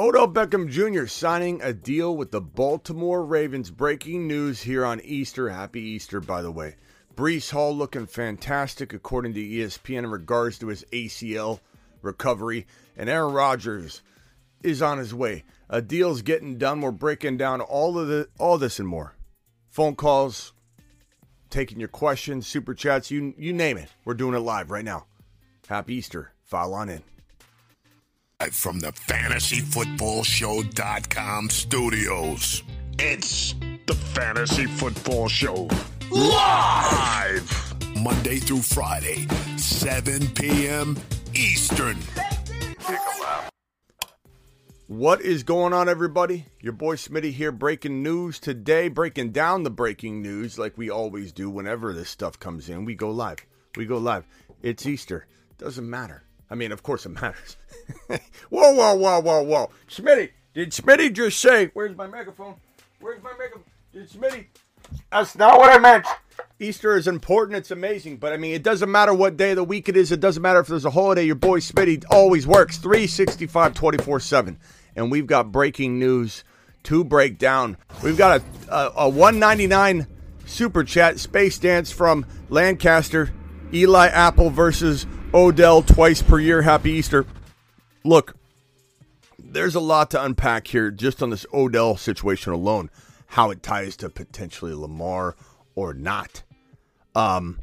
Odell Beckham Jr. signing a deal with the Baltimore Ravens. Breaking news here on Easter. Happy Easter, by the way. Breece Hall looking fantastic, according to ESPN, in regards to his ACL recovery. And Aaron Rodgers is on his way. A deal's getting done. We're breaking down all of the all this and more. Phone calls, taking your questions, super chats, you you name it. We're doing it live right now. Happy Easter. File on in. From the fantasyfootballshow.com studios. It's the Fantasy Football Show. Live! Monday through Friday, 7 p.m. Eastern. What is going on, everybody? Your boy Smitty here, breaking news today, breaking down the breaking news like we always do whenever this stuff comes in. We go live. We go live. It's Easter. Doesn't matter. I mean, of course it matters. whoa, whoa, whoa, whoa, whoa. Smitty, did Smitty just say, where's my megaphone? Where's my megaphone? Did Smitty? That's not what I meant. Easter is important. It's amazing. But I mean, it doesn't matter what day of the week it is. It doesn't matter if there's a holiday. Your boy Smitty always works 365, 24 7. And we've got breaking news to break down. We've got a, a, a 199 super chat space dance from Lancaster. Eli Apple versus Odell twice per year. Happy Easter. Look, there's a lot to unpack here just on this Odell situation alone. How it ties to potentially Lamar or not. Um,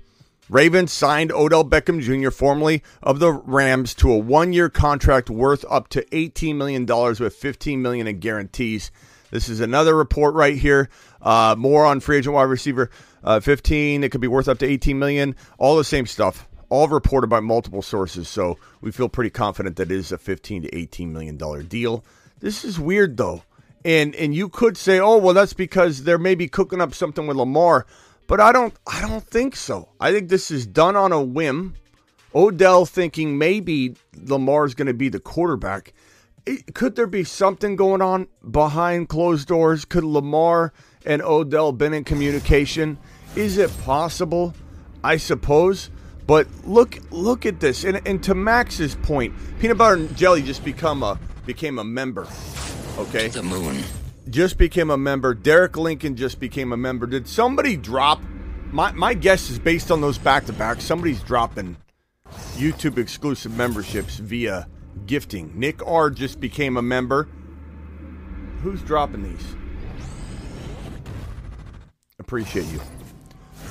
Ravens signed Odell Beckham Jr., formerly of the Rams, to a one-year contract worth up to $18 million with 15 million in guarantees. This is another report right here. Uh, more on free agent wide receiver uh, 15. It could be worth up to 18 million. All the same stuff. All reported by multiple sources. So we feel pretty confident that it is a 15 to 18 million dollar deal. This is weird though. And and you could say, "Oh, well that's because they're maybe cooking up something with Lamar." But I don't I don't think so. I think this is done on a whim. Odell thinking maybe Lamar's going to be the quarterback. It, could there be something going on behind closed doors? Could Lamar and Odell been in communication? Is it possible? I suppose. But look look at this. And, and to Max's point, peanut butter and jelly just become a became a member. Okay. The moon. Just became a member. Derek Lincoln just became a member. Did somebody drop? My my guess is based on those back to back. Somebody's dropping YouTube exclusive memberships via gifting. Nick R just became a member. Who's dropping these? Appreciate you.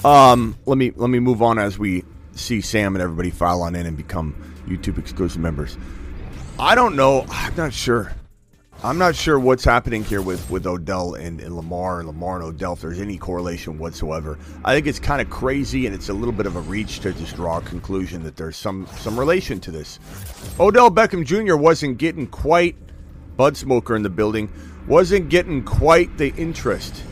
Um, let me let me move on as we see Sam and everybody file on in and become YouTube exclusive members. I don't know. I'm not sure. I'm not sure what's happening here with, with Odell and, and Lamar and Lamar and Odell. If there's any correlation whatsoever, I think it's kind of crazy and it's a little bit of a reach to just draw a conclusion that there's some some relation to this. Odell Beckham Jr. wasn't getting quite Bud Smoker in the building, wasn't getting quite the interest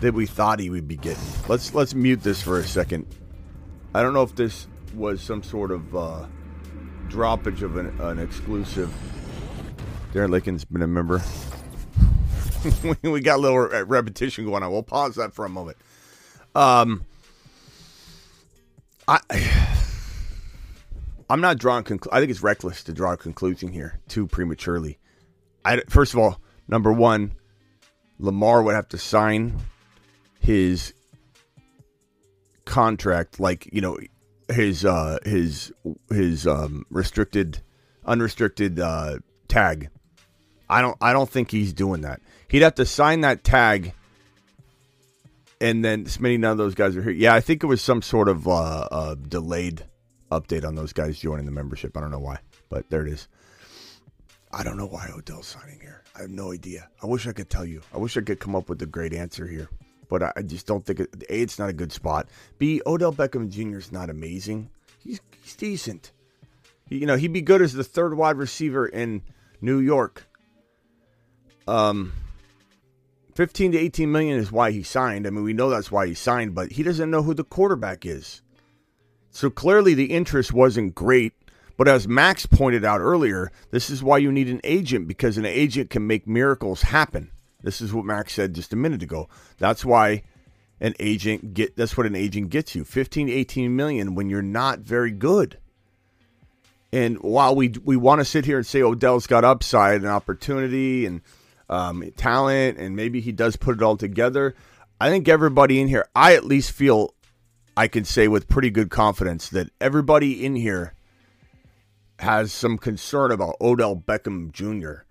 that we thought he would be getting. Let's let's mute this for a second. I don't know if this was some sort of uh, droppage of an, an exclusive. Darren Lincoln's been a member. we got a little repetition going on. We'll pause that for a moment. Um, I, I'm not drawing. Conclu- I think it's reckless to draw a conclusion here too prematurely. I first of all, number one, Lamar would have to sign his contract, like you know, his uh, his his um, restricted, unrestricted uh, tag. I don't I don't think he's doing that. He'd have to sign that tag, and then Smitty. None of those guys are here. Yeah, I think it was some sort of uh, uh, delayed update on those guys joining the membership. I don't know why, but there it is. I don't know why Odell's signing here. I have no idea. I wish I could tell you. I wish I could come up with a great answer here but I just don't think it, A, it's not a good spot. B, Odell Beckham Jr. is not amazing. He's, he's decent. He, you know, he'd be good as the third wide receiver in New York. Um, 15 to 18 million is why he signed. I mean, we know that's why he signed, but he doesn't know who the quarterback is. So clearly the interest wasn't great. But as Max pointed out earlier, this is why you need an agent because an agent can make miracles happen. This is what Max said just a minute ago. That's why an agent get that's what an agent gets you. 15 18 million when you're not very good. And while we we want to sit here and say Odell's got upside and opportunity and um, talent, and maybe he does put it all together, I think everybody in here, I at least feel I can say with pretty good confidence that everybody in here has some concern about Odell Beckham Jr.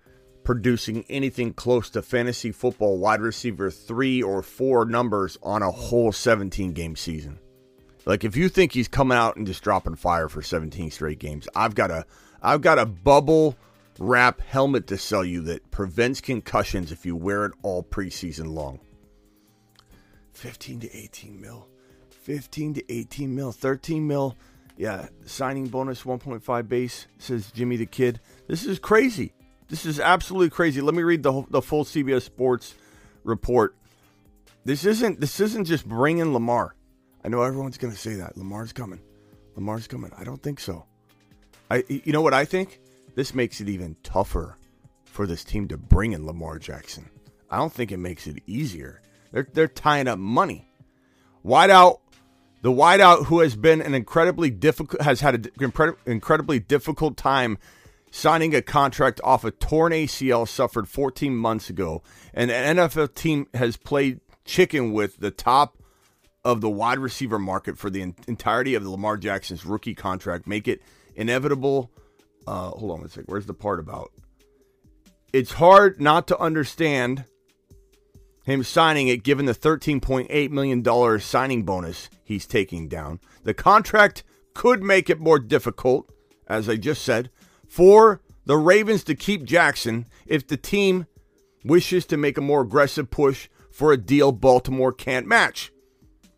producing anything close to fantasy football wide receiver three or four numbers on a whole 17 game season. Like if you think he's coming out and just dropping fire for 17 straight games, I've got a I've got a bubble wrap helmet to sell you that prevents concussions if you wear it all preseason long. 15 to 18 mil. 15 to 18 mil. 13 mil yeah, signing bonus 1.5 base, says Jimmy the Kid. This is crazy. This is absolutely crazy. Let me read the, the full CBS Sports report. This isn't this isn't just bringing Lamar. I know everyone's going to say that Lamar's coming. Lamar's coming. I don't think so. I you know what I think? This makes it even tougher for this team to bring in Lamar Jackson. I don't think it makes it easier. They're they're tying up money. Wide out the wideout, who has been an incredibly difficult, has had an incredibly difficult time signing a contract off a torn ACL suffered 14 months ago, and an NFL team has played chicken with the top of the wide receiver market for the entirety of the Lamar Jackson's rookie contract, make it inevitable. Uh, hold on a second. Where's the part about? It's hard not to understand him signing it given the $13.8 million signing bonus he's taking down. The contract could make it more difficult, as I just said, for the Ravens to keep Jackson if the team wishes to make a more aggressive push for a deal Baltimore can't match.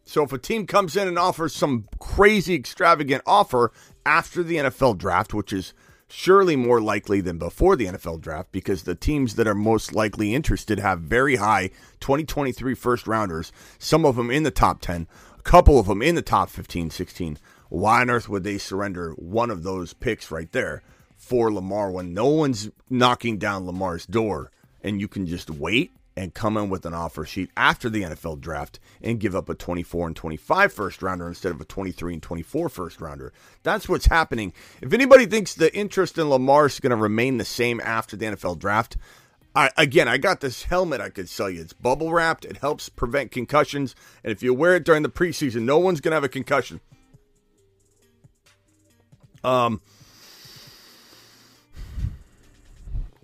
So if a team comes in and offers some crazy extravagant offer after the NFL draft, which is surely more likely than before the NFL draft because the teams that are most likely interested have very high 2023 first rounders, some of them in the top 10, a couple of them in the top 15, 16. Why on earth would they surrender one of those picks right there for Lamar when no one's knocking down Lamar's door and you can just wait and come in with an offer sheet after the NFL draft and give up a 24 and 25 first rounder instead of a 23 and 24 first rounder. That's what's happening. If anybody thinks the interest in Lamar is going to remain the same after the NFL draft, I, again, I got this helmet I could sell you. It's bubble wrapped. It helps prevent concussions. And if you wear it during the preseason, no one's going to have a concussion. Um,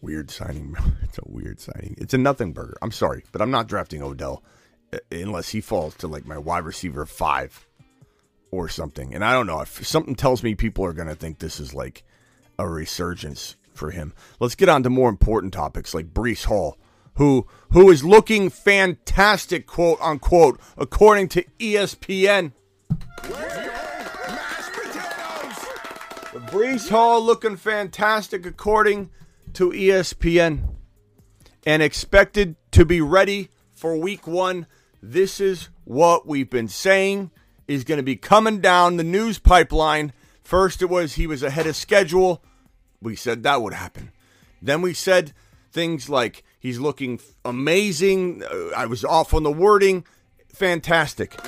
Weird signing. It's a weird signing. It's a nothing burger. I'm sorry, but I'm not drafting Odell uh, unless he falls to like my wide receiver five or something. And I don't know if something tells me people are going to think this is like a resurgence for him. Let's get on to more important topics like Breece Hall, who who is looking fantastic, quote unquote, according to ESPN. Breece Hall looking fantastic according to ESPN and expected to be ready for week one. This is what we've been saying is going to be coming down the news pipeline. First, it was he was ahead of schedule. We said that would happen. Then we said things like he's looking amazing. Uh, I was off on the wording. Fantastic.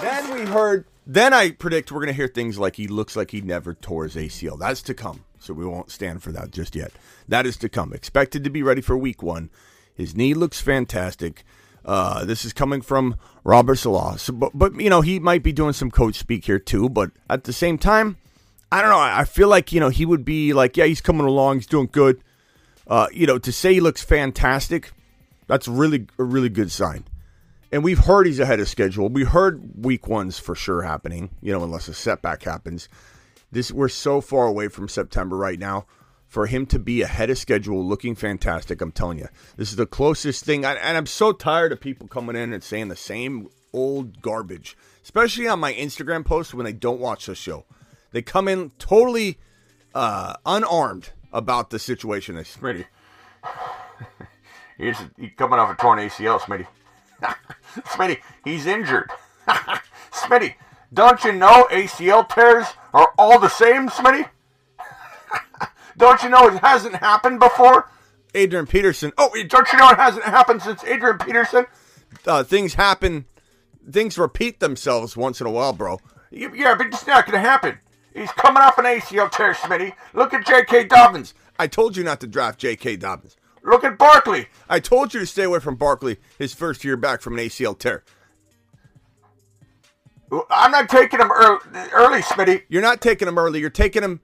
Then we heard, then I predict we're going to hear things like he looks like he never tore his ACL. That's to come so we won't stand for that just yet. That is to come. Expected to be ready for week one. His knee looks fantastic. Uh, this is coming from Robert Saleh. So, but, but, you know, he might be doing some coach speak here too. But at the same time, I don't know. I feel like, you know, he would be like, yeah, he's coming along. He's doing good. Uh, you know, to say he looks fantastic, that's really a really good sign. And we've heard he's ahead of schedule. We heard week one's for sure happening, you know, unless a setback happens. This we're so far away from September right now. For him to be ahead of schedule, looking fantastic, I'm telling you, this is the closest thing. I, and I'm so tired of people coming in and saying the same old garbage, especially on my Instagram posts when they don't watch the show. They come in totally uh, unarmed about the situation. They, Smitty, he's, he's coming off a torn ACL, Smitty. Smitty, he's injured. Smitty, don't you know ACL tears are all the same, Smitty? don't you know it hasn't happened before? Adrian Peterson. Oh, don't you know it hasn't happened since Adrian Peterson? Uh, things happen, things repeat themselves once in a while, bro. Yeah, but it's not going to happen. He's coming off an ACL tear, Smitty. Look at J.K. Dobbins. I told you not to draft J.K. Dobbins. Look at Barkley. I told you to stay away from Barkley his first year back from an ACL tear. I'm not taking him early, early, Smitty. You're not taking him early. You're taking him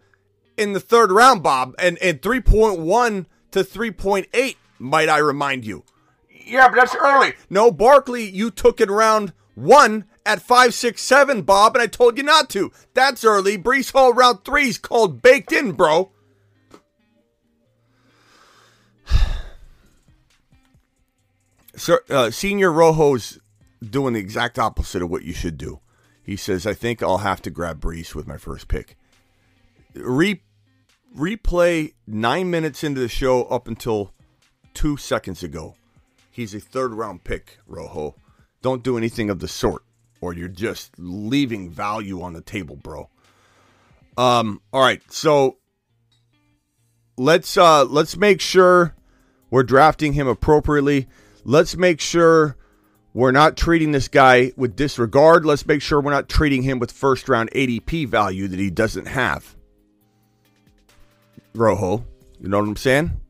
in the third round, Bob, and, and 3.1 to 3.8, might I remind you. Yeah, but that's early. No, Barkley, you took it round one at five, six, seven, Bob, and I told you not to. That's early. Breece Hall round three is called baked in, bro. Sir, uh, Senior Rojo's doing the exact opposite of what you should do. He says, I think I'll have to grab Breece with my first pick. Re- replay nine minutes into the show up until two seconds ago. He's a third round pick, Rojo. Don't do anything of the sort, or you're just leaving value on the table, bro. Um, all right, so let's uh let's make sure we're drafting him appropriately. Let's make sure we're not treating this guy with disregard. Let's make sure we're not treating him with first round ADP value that he doesn't have. Rojo, you know what I'm saying?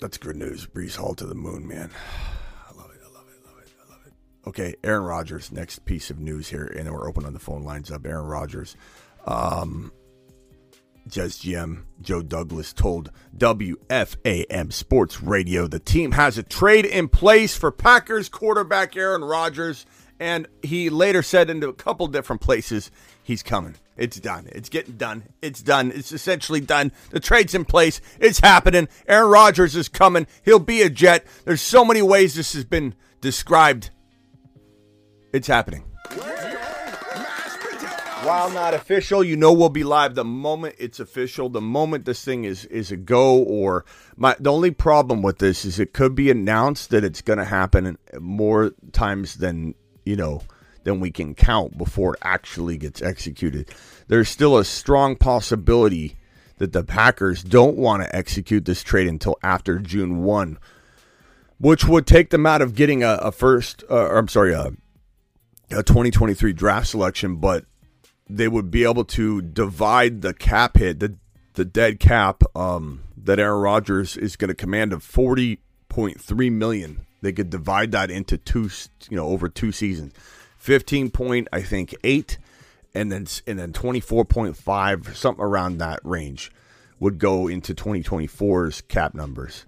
That's good news. Breece Hall to the moon, man. I love it. I love it. I love it. I love it. Okay, Aaron Rodgers, next piece of news here, and then we're open on the phone lines up. Aaron Rodgers. Um, Jets GM Joe Douglas told WFAN Sports Radio the team has a trade in place for Packers quarterback Aaron Rodgers, and he later said into a couple different places he's coming. It's done. It's getting done. It's done. It's essentially done. The trade's in place. It's happening. Aaron Rodgers is coming. He'll be a Jet. There's so many ways this has been described. It's happening. While not official, you know we'll be live the moment it's official. The moment this thing is is a go. Or my the only problem with this is it could be announced that it's going to happen more times than you know than we can count before it actually gets executed. There's still a strong possibility that the Packers don't want to execute this trade until after June 1, which would take them out of getting a, a first, uh, I'm sorry, a, a 2023 draft selection, but they would be able to divide the cap hit, the, the dead cap um, that Aaron Rodgers is going to command of 40.3 million. They could divide that into two, you know, over two seasons. 15 point, I think, eight, and then and then 24.5, something around that range, would go into 2024's cap numbers.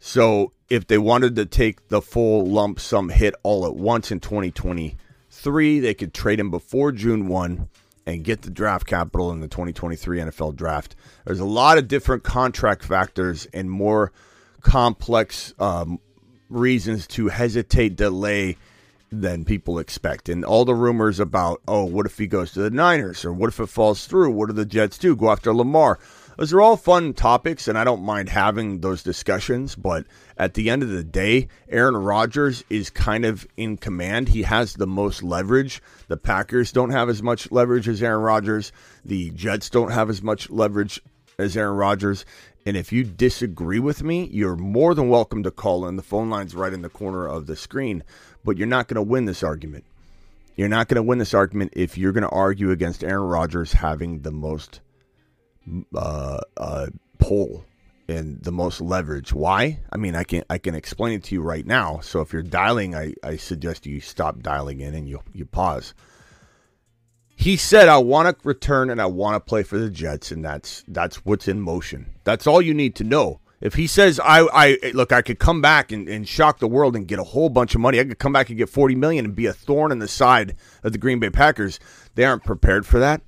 So if they wanted to take the full lump sum hit all at once in 2023, they could trade him before June 1 and get the draft capital in the 2023 NFL draft. There's a lot of different contract factors and more complex um, reasons to hesitate, delay than people expect. And all the rumors about, oh, what if he goes to the Niners or what if it falls through? What do the Jets do? Go after Lamar. Those are all fun topics, and I don't mind having those discussions. But at the end of the day, Aaron Rodgers is kind of in command. He has the most leverage. The Packers don't have as much leverage as Aaron Rodgers. The Jets don't have as much leverage as Aaron Rodgers. And if you disagree with me, you're more than welcome to call in. The phone line's right in the corner of the screen but you're not going to win this argument. You're not going to win this argument if you're going to argue against Aaron Rodgers having the most uh, uh, pull and the most leverage. Why? I mean, I can I can explain it to you right now. So if you're dialing, I, I suggest you stop dialing in and you you pause. He said, "I want to return and I want to play for the Jets, and that's that's what's in motion. That's all you need to know. If he says, I, I look, I could come back and, and shock the world and get a whole bunch of money. I could come back and get 40 million and be a thorn in the side of the Green Bay Packers. They aren't prepared for that.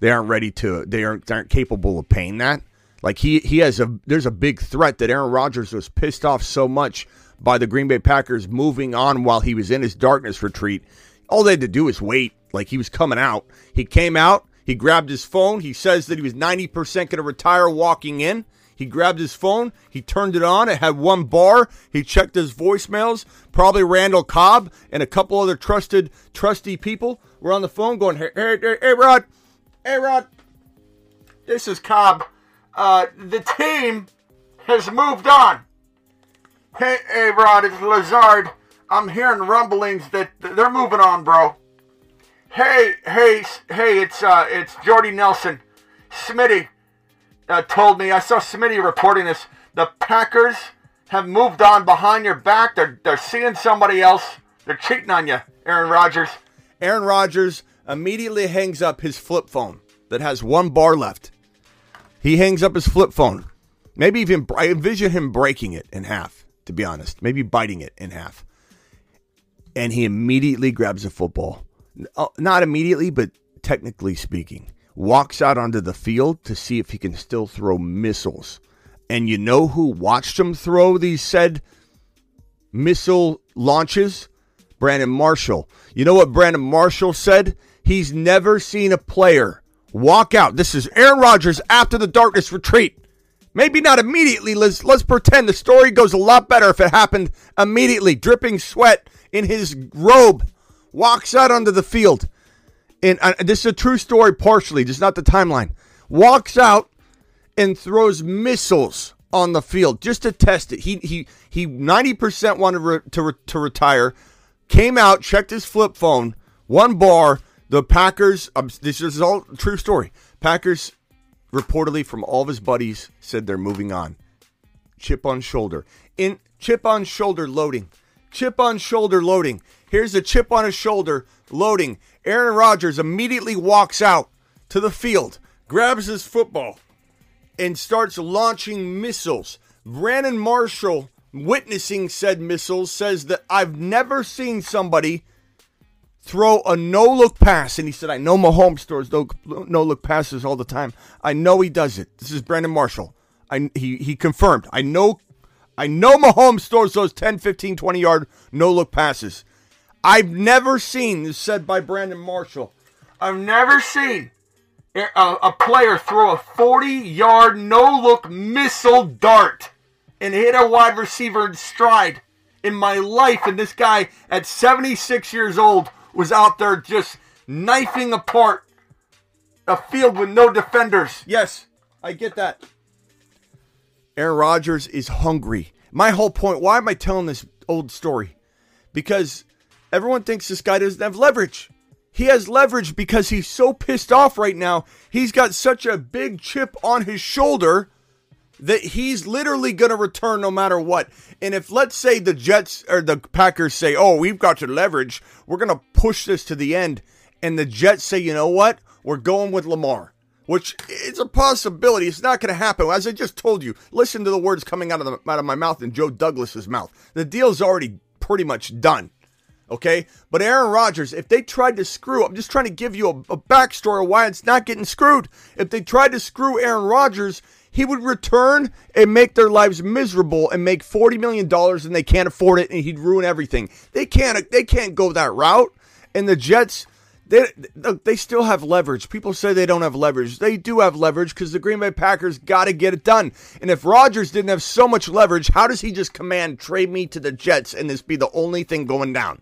They aren't ready to, they aren't, they aren't capable of paying that. Like he, he has a, there's a big threat that Aaron Rodgers was pissed off so much by the Green Bay Packers moving on while he was in his darkness retreat. All they had to do is wait. Like he was coming out. He came out. He grabbed his phone. He says that he was 90% going to retire walking in. He grabbed his phone, he turned it on, it had one bar, he checked his voicemails. Probably Randall Cobb and a couple other trusted, trusty people were on the phone going, Hey, hey, hey, hey Rod, hey, Rod, this is Cobb. Uh, the team has moved on. Hey, hey, Rod, it's Lazard. I'm hearing rumblings that they're moving on, bro. Hey, hey, hey! It's uh, it's Jordy Nelson. Smitty uh, told me. I saw Smitty reporting this. The Packers have moved on behind your back. They're they're seeing somebody else. They're cheating on you, Aaron Rodgers. Aaron Rodgers immediately hangs up his flip phone that has one bar left. He hangs up his flip phone. Maybe even I envision him breaking it in half. To be honest, maybe biting it in half and he immediately grabs a football. Uh, Not immediately, but technically speaking, walks out onto the field to see if he can still throw missiles. And you know who watched him throw these said missile launches? Brandon Marshall. You know what Brandon Marshall said? He's never seen a player walk out. This is Aaron Rodgers after the darkness retreat. Maybe not immediately. Let's let's pretend the story goes a lot better if it happened immediately. Dripping sweat in his robe, walks out onto the field. And uh, this is a true story, partially, just not the timeline. Walks out and throws missiles on the field just to test it. He he he ninety percent wanted re- to re- to retire. Came out, checked his flip phone, one bar. The Packers. Um, this is all true story. Packers reportedly from all of his buddies said they're moving on. Chip on shoulder. In chip on shoulder loading. Chip on shoulder loading. Here's a chip on his shoulder loading. Aaron Rodgers immediately walks out to the field, grabs his football, and starts launching missiles. Brandon Marshall, witnessing said missiles, says that I've never seen somebody throw a no look pass. And he said, I know Mahomes throws no, look passes all the time. I know he does it. This is Brandon Marshall. I, he, he confirmed. I know I know Mahomes throws those 10, 15, 20 yard no look passes. I've never seen, this said by Brandon Marshall, I've never seen a, a player throw a 40 yard no look missile dart and hit a wide receiver in stride in my life. And this guy at 76 years old was out there just knifing apart a field with no defenders. Yes, I get that. Aaron Rodgers is hungry. My whole point, why am I telling this old story? Because everyone thinks this guy doesn't have leverage. He has leverage because he's so pissed off right now. He's got such a big chip on his shoulder that he's literally going to return no matter what. And if let's say the Jets or the Packers say, "Oh, we've got to leverage. We're going to push this to the end." And the Jets say, "You know what? We're going with Lamar." Which is a possibility. It's not going to happen. As I just told you, listen to the words coming out of the, out of my mouth and Joe Douglas's mouth. The deal's already pretty much done. Okay, but Aaron Rodgers, if they tried to screw, I'm just trying to give you a, a backstory of why it's not getting screwed. If they tried to screw Aaron Rodgers, he would return and make their lives miserable and make forty million dollars, and they can't afford it, and he'd ruin everything. They can't. They can't go that route. And the Jets, they they still have leverage. People say they don't have leverage. They do have leverage because the Green Bay Packers got to get it done. And if Rodgers didn't have so much leverage, how does he just command trade me to the Jets and this be the only thing going down?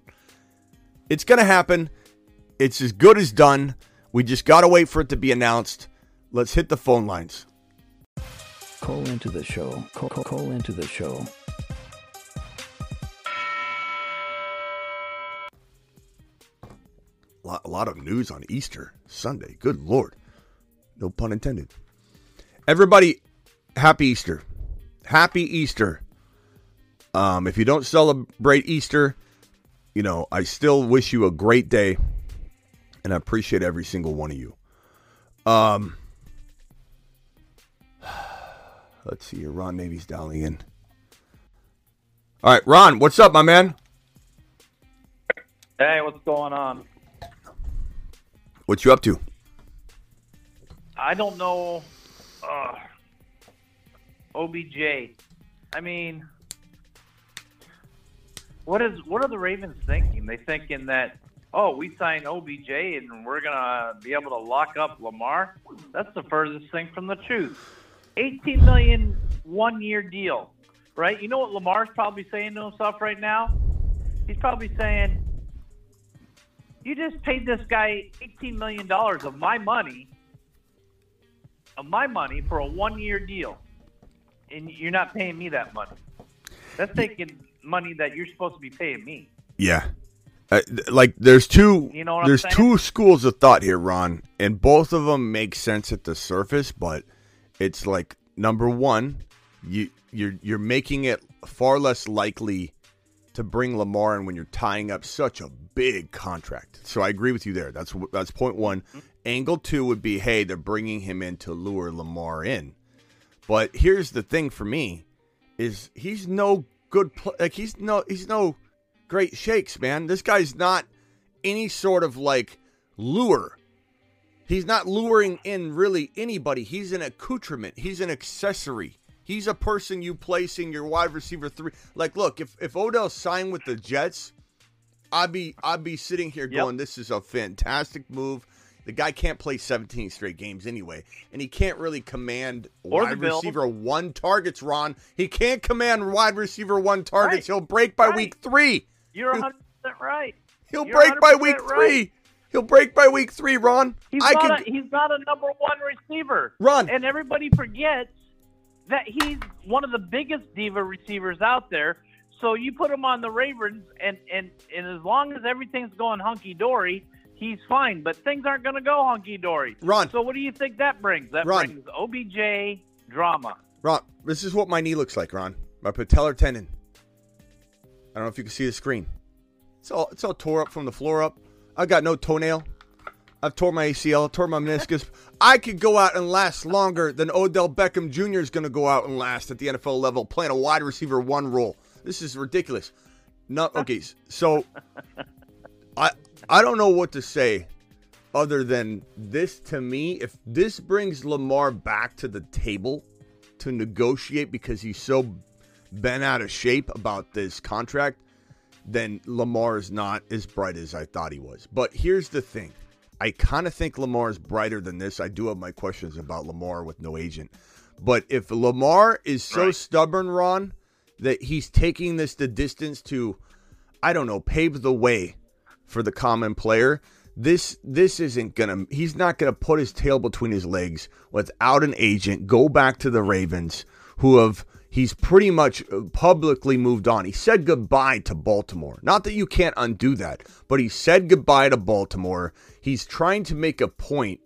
It's going to happen. It's as good as done. We just got to wait for it to be announced. Let's hit the phone lines. Call into the show. Call, call, call into the show. A lot, of news on Easter Sunday. Good Lord. No pun intended. Everybody, happy Easter. Happy Easter. Um, if you don't celebrate Easter, you know, I still wish you a great day and I appreciate every single one of you. Um, let's see here. Ron Navy's dialing in. All right, Ron, what's up, my man? Hey, what's going on? What you up to? I don't know. Uh, OBJ. I mean, what is what are the Ravens thinking? They thinking that oh, we signed OBJ and we're gonna be able to lock up Lamar? That's the furthest thing from the truth. 18 million one year deal, right? You know what Lamar's probably saying to himself right now? He's probably saying, "You just paid this guy 18 million dollars of my money." of my money for a one year deal, and you're not paying me that money. That's taking money that you're supposed to be paying me. Yeah. Uh, like there's two You know there's two schools of thought here, Ron, and both of them make sense at the surface, but it's like number one, you you're you're making it far less likely to bring Lamar in when you're tying up such a big contract. So I agree with you there. That's that's point one. Mm-hmm. Angle two would be, hey, they're bringing him in to lure Lamar in. But here's the thing for me is he's no good pl- like he's no he's no great shakes, man. This guy's not any sort of like lure. He's not luring in really anybody. He's an accoutrement. He's an accessory. He's a person you place in your wide receiver three. Like, look, if if Odell signed with the Jets, I'd be I'd be sitting here Yep. going, "This is a fantastic move." The guy can't play 17 straight games anyway, and he can't really command Or wide receiver one targets. Ron, he can't command wide receiver one targets. Right. He'll break by Right. week three. You're 100 percent right. He'll You're break by week right. three. He'll break by week three, Ron. He's I not. could. A, he's not a number one receiver. Ron. and everybody forgets that he's one of the biggest diva receivers out there. So you put him on the Ravens, and and and as long as everything's going hunky dory, he's fine. But things aren't going to go hunky dory. Ron. So what do you think that brings? That Ron. brings OBJ drama. Ron, this is what my knee looks like, Ron. My patellar tendon. I don't know if you can see the screen. It's all it's all tore up from the floor up. I got no toenail. I've tore my ACL, tore my meniscus. I could go out and last longer than Odell Beckham Jr. is going to go out and last at the NFL level, playing a wide receiver one role. This is ridiculous. No, okay, so I I don't know what to say other than this to me. If this brings Lamar back to the table to negotiate because he's so bent out of shape about this contract, then Lamar is not as bright as I thought he was. But here's the thing. I kind of think Lamar is brighter than this. I do have my questions about Lamar with no agent. But if Lamar is so Right. stubborn, Ron, that he's taking this the distance to, I don't know, pave the way for the common player, this this isn't gonna. He's not gonna put his tail between his legs without an agent. Go back to the Ravens, who have he's pretty much uh, publicly moved on. He said goodbye to Baltimore. Not that you can't undo that, but he said goodbye to Baltimore. He's trying to make a point,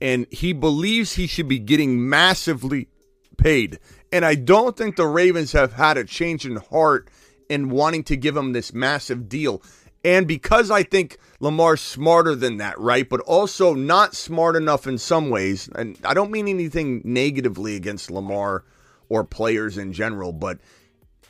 and he believes he should be getting massively paid. And I don't think the Ravens have had a change in heart in wanting to give him this massive deal. And because I think Lamar's smarter than that, right? But also not smart enough in some ways. And I don't mean anything negatively against Lamar or players in general, but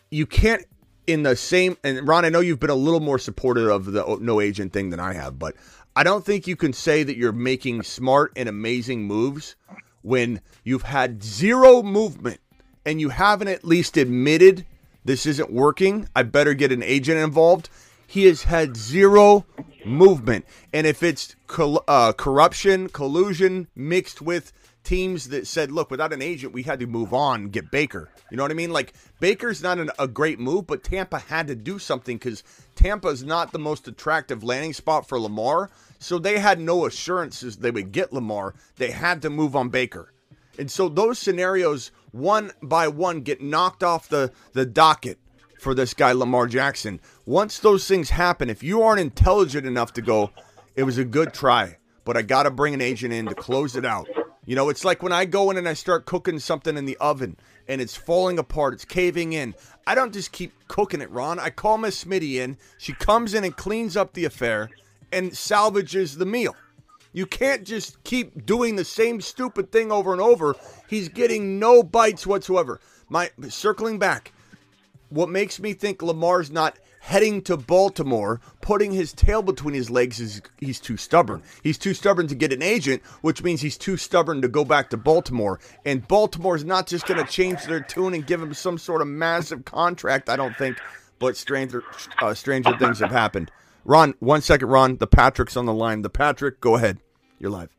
you can't in the same and Ron, I know you've been a little more supportive of the no agent thing than I have, but I don't think you can say that you're making smart and amazing moves when you've had zero movement and you haven't at least admitted this isn't working. I better get an agent involved. He has had zero movement. And if it's uh, corruption, collusion mixed with teams that said, look, without an agent, we had to move on get Baker. You know what I mean? Like, Baker's not an, a great move, but Tampa had to do something because Tampa's not the most attractive landing spot for Lamar. So they had no assurances they would get Lamar. They had to move on Baker. And so those scenarios, one by one, get knocked off the, the docket for this guy, Lamar Jackson. Once those things happen, if you aren't intelligent enough to go, it was a good try, but I got to bring an agent in to close it out. You know, it's like when I go in and I start cooking something in the oven and it's falling apart, it's caving in. I don't just keep cooking it, Ron. I call Miss Smitty in. She comes in and cleans up the affair and salvages the meal. You can't just keep doing the same stupid thing over and over. He's getting no bites whatsoever. My circling back, what makes me think Lamar's not heading to Baltimore, putting his tail between his legs is he's too stubborn. He's too stubborn to get an agent, which means he's too stubborn to go back to Baltimore. And Baltimore's not just going to change their tune and give him some sort of massive contract, I don't think. But stranger, uh, stranger things have happened. Ron, one second, Ron. The Patrick's on the line. The Patrick, go ahead. You're live.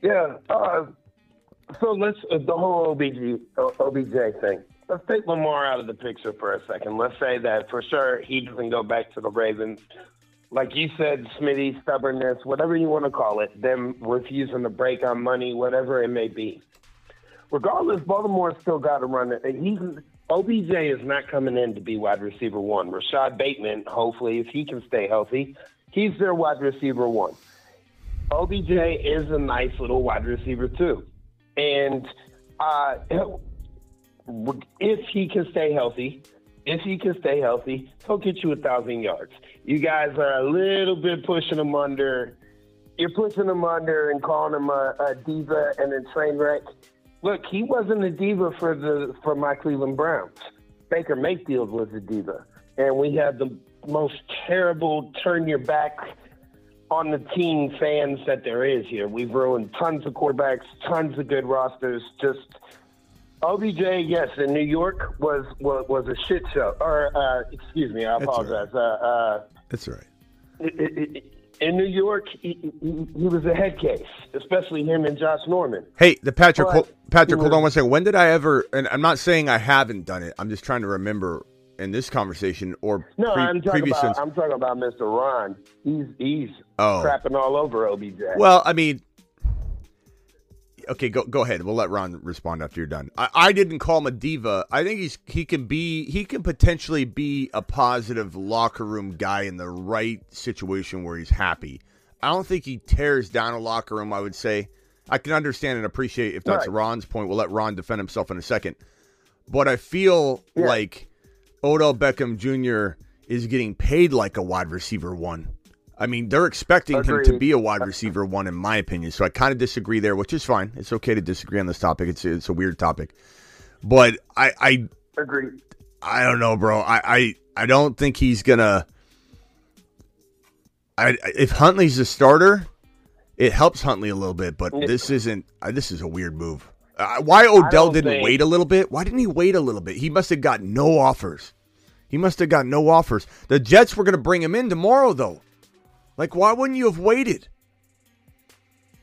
Yeah. Uh, so let's uh, the whole OBG OBJ thing. Let's take Lamar out of the picture for a second. Let's say that for sure he doesn't go back to the Ravens. Like you said, Smitty, stubbornness, whatever you want to call it, them refusing to break on money, whatever it may be. Regardless, Baltimore's still got to run it. He's OBJ is not coming in to be wide receiver one. Rashod Bateman, hopefully, if he can stay healthy, he's their wide receiver one. OBJ is a nice little wide receiver too, and uh, if he can stay healthy, if he can stay healthy, he'll get you a thousand yards. You guys are a little bit pushing him under. You're pushing him under and calling him a, a diva and a train wreck. Look, he wasn't a diva for the for my Cleveland Browns. Baker Mayfield was a diva, and we had the most terrible turn your back on the team fans that there is here. We've ruined tons of quarterbacks, tons of good rosters. Just OBJ, yes, in New York was was, was a shit show. Or uh, excuse me, I That's all apologize. Uh, uh, That's right. it- it- it- in New York, he, he, was a head case, especially him and Josh Norman. Hey, the Patrick, But Patrick, hold on one second. When did I ever? And I'm not saying I haven't done it. I'm just trying to remember in this conversation or No, pre- I'm talking previous. about I'm talking about Mr. Ron. He's he's Oh. crapping all over OBJ. Well, I mean, okay, go go ahead. We'll let Ron respond after you're done. I, I didn't call him a diva. I think he's he can be he can potentially be a positive locker room guy in the right situation where he's happy. I don't think he tears down a locker room. I would say I can understand and appreciate if that's Right. Ron's point. We'll let Ron defend himself in a second. But I feel Yeah. like Odell Beckham Jr. is getting paid like a wide receiver one. I mean, they're expecting him to be a wide receiver one, in my opinion. So I kind of disagree there, which is fine. It's okay to disagree on this topic. It's it's a weird topic, but I I Agreed. I don't know, bro. I I, I don't think he's gonna. I if Huntley's a starter, it helps Huntley a little bit, but this isn't. Uh, this is a weird move. Uh, why Odell didn't think- wait a little bit? Why didn't he wait a little bit? He must have got no offers. He must have got no offers. The Jets were going to bring him in tomorrow, though. Like, why wouldn't you have waited?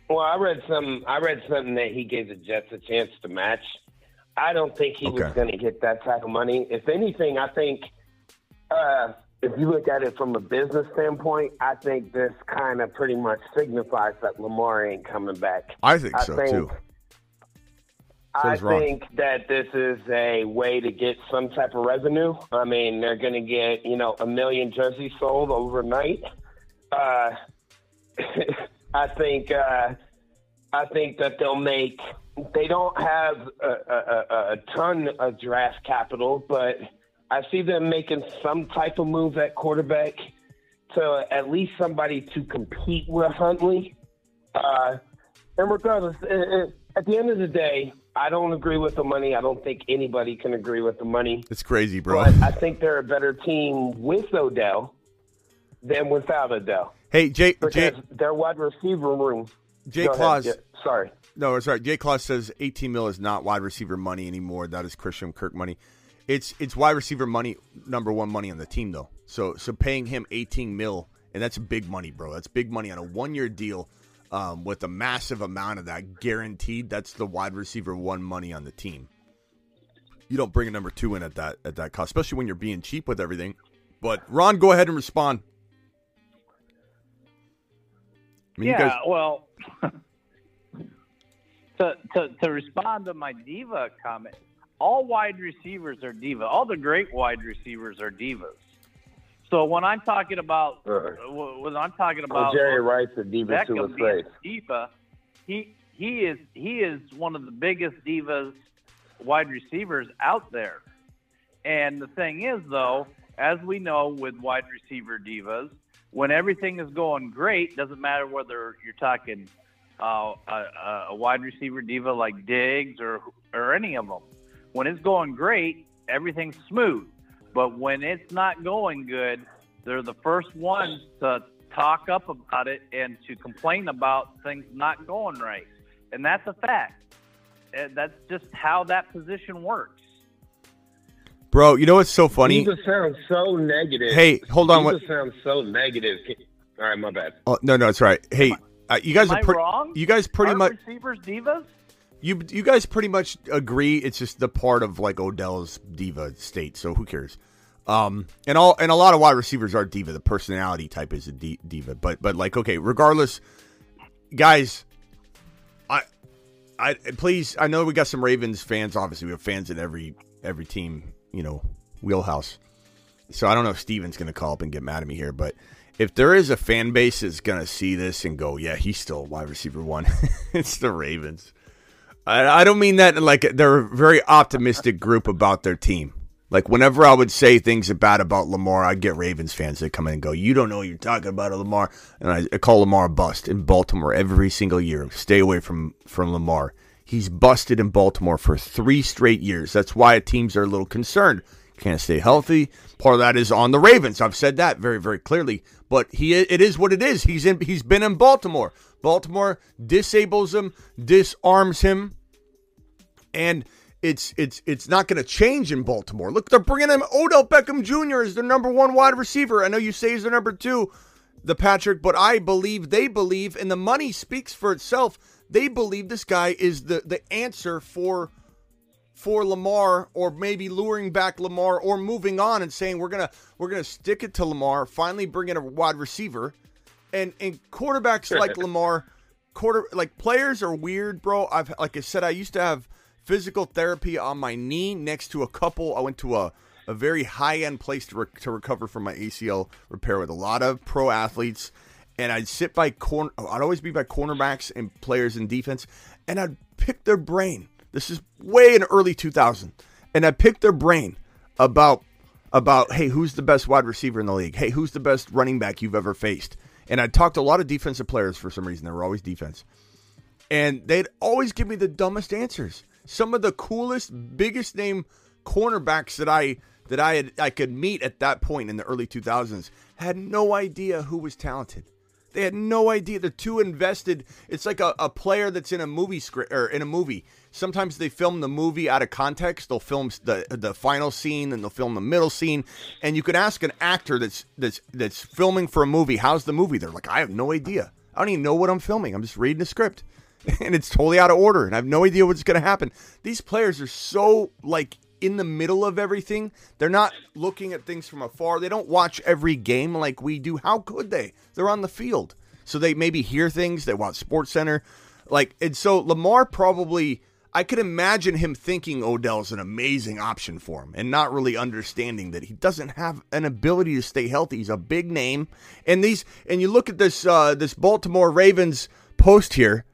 Well, I read some. I read something that he gave the Jets a chance to match. I don't think he was going to get that type of money. If anything, I think uh, if you look at it from a business standpoint, I think this kind of pretty much signifies that Lamar ain't coming back. I think I so think- too. I think that this is a way to get some type of revenue. I mean, they're going to get you know a million jerseys sold overnight. Uh, I think uh, I think that they'll make. They don't have a, a, a, ton of draft capital, but I see them making some type of move at quarterback to at least somebody to compete with Huntley. Uh, and regardless, uh, uh, at the end of the day, I don't agree with the money. I don't think anybody can agree with the money. It's crazy, bro. But I think they're a better team with Odell than without Odell hey, Jay, Jay, their wide receiver room. Jay Go ahead, Claus. yeah, sorry. No, it's right. Jay Claus says 18 mil is not wide receiver money anymore. That is Christian Kirk money. It's it's wide receiver money, number one money on the team though. So so paying him 18 mil, and that's big money, bro. That's big money on a one year deal, um, with a massive amount of that guaranteed. That's the wide receiver one money on the team. You don't bring a number two in at that at that cost, especially when you're being cheap with everything. But Ron, go ahead and respond. I mean, you yeah, guys- well, to, to to respond to my diva comment, all wide receivers are diva. All the great wide receivers are divas. So when I'm talking about Right. when I'm talking Well, about Jerry Rice, a diva to Beckham his being face. diva, he he is he is one of the biggest divas wide receivers out there. And the thing is, though, as we know with wide receiver divas, when everything is going great, doesn't matter whether you're talking uh, a, a wide receiver diva like Diggs or or any of them. When it's going great, everything's smooth. But when it's not going good, they're the first ones to talk up about it and to complain about things not going right. And that's a fact. That's just how that position works. Bro, you know what's so funny? Diva sounds so negative. Hey, hold on, Diva what- sounds so negative. All right, my bad. Oh no, no, it's right. Hey, uh, you guys Am are I pre- wrong? You guys pretty Are much receivers divas? you you guys pretty much agree. It's just the part of like Odell's diva state. So who cares? Um, and all and a lot of wide receivers are diva. The personality type is a di- diva. But but like okay, regardless, guys, I I please. I know we got some Ravens fans. Obviously, we have fans at every every team. You know, wheelhouse. So I don't know if Steven's going to call up and get mad at me here, but if there is a fan base that's going to see this and go, "Yeah, he's still wide receiver one," it's the Ravens. I, I don't mean that like they're a very optimistic group about their team. Like whenever I would say things bad about Lamar, I'd get Ravens fans that come in and go, "You don't know what you're talking about, Lamar," and I, call Lamar a bust in Baltimore every single year. Stay away from from Lamar. He's busted in Baltimore for three straight years. That's why teams are a little concerned. Can't stay healthy. Part of that is on the Ravens. I've said that very very clearly. But he it is what it is. He's in. He's been in Baltimore. Baltimore disables him, disarms him, and it's it's it's not going to change in Baltimore. Look, they're bringing him Odell Beckham Jr. as their number one wide receiver. I know you say he's their number two, the Patrick, but I believe they believe, and the money speaks for itself. They believe this guy is the the answer for for Lamar, or maybe luring back Lamar, or moving on and saying we're gonna we're gonna stick it to Lamar. Finally, bring in a wide receiver, and and quarterbacks like Lamar, quarter like players are weird, bro. I've like I said, I used to have physical therapy on my knee next to a couple. I went to a, a very high end place to, re- to recover from my ACL repair with a lot of pro athletes. And I'd sit by corner, I'd always be by cornerbacks and players in defense, and I'd pick their brain. This is way in early 2000. And I'd pick their brain about, about, hey, who's the best wide receiver in the league? Hey, who's the best running back you've ever faced? And I'd talk to a lot of defensive players for some reason. They were always defense. And they'd always give me the dumbest answers some of the coolest, biggest name cornerbacks that I that I had I could meet at that point in the early 2000s had no idea who was talented. They had no idea. They're too invested. It's like a, a player that's in a movie script or in a movie. Sometimes they film the movie out of context. They'll film the the final scene and they'll film the middle scene. And you can ask an actor that's that's that's filming for a movie, "How's the movie?" They're like, "I have no idea. I don't even know what I'm filming. I'm just reading a script." and it's totally out of order and I have no idea what's going to happen. These players are so like in the middle of everything. They're not looking at things from afar. They don't watch every game like we do. How could they? They're on the field. So they maybe hear things, they watch Sports Center. Like and so Lamar probably I could imagine him thinking Odell's an amazing option for him and not really understanding that he doesn't have an ability to stay healthy. He's a big name. And these and you look at this uh this Baltimore Ravens post here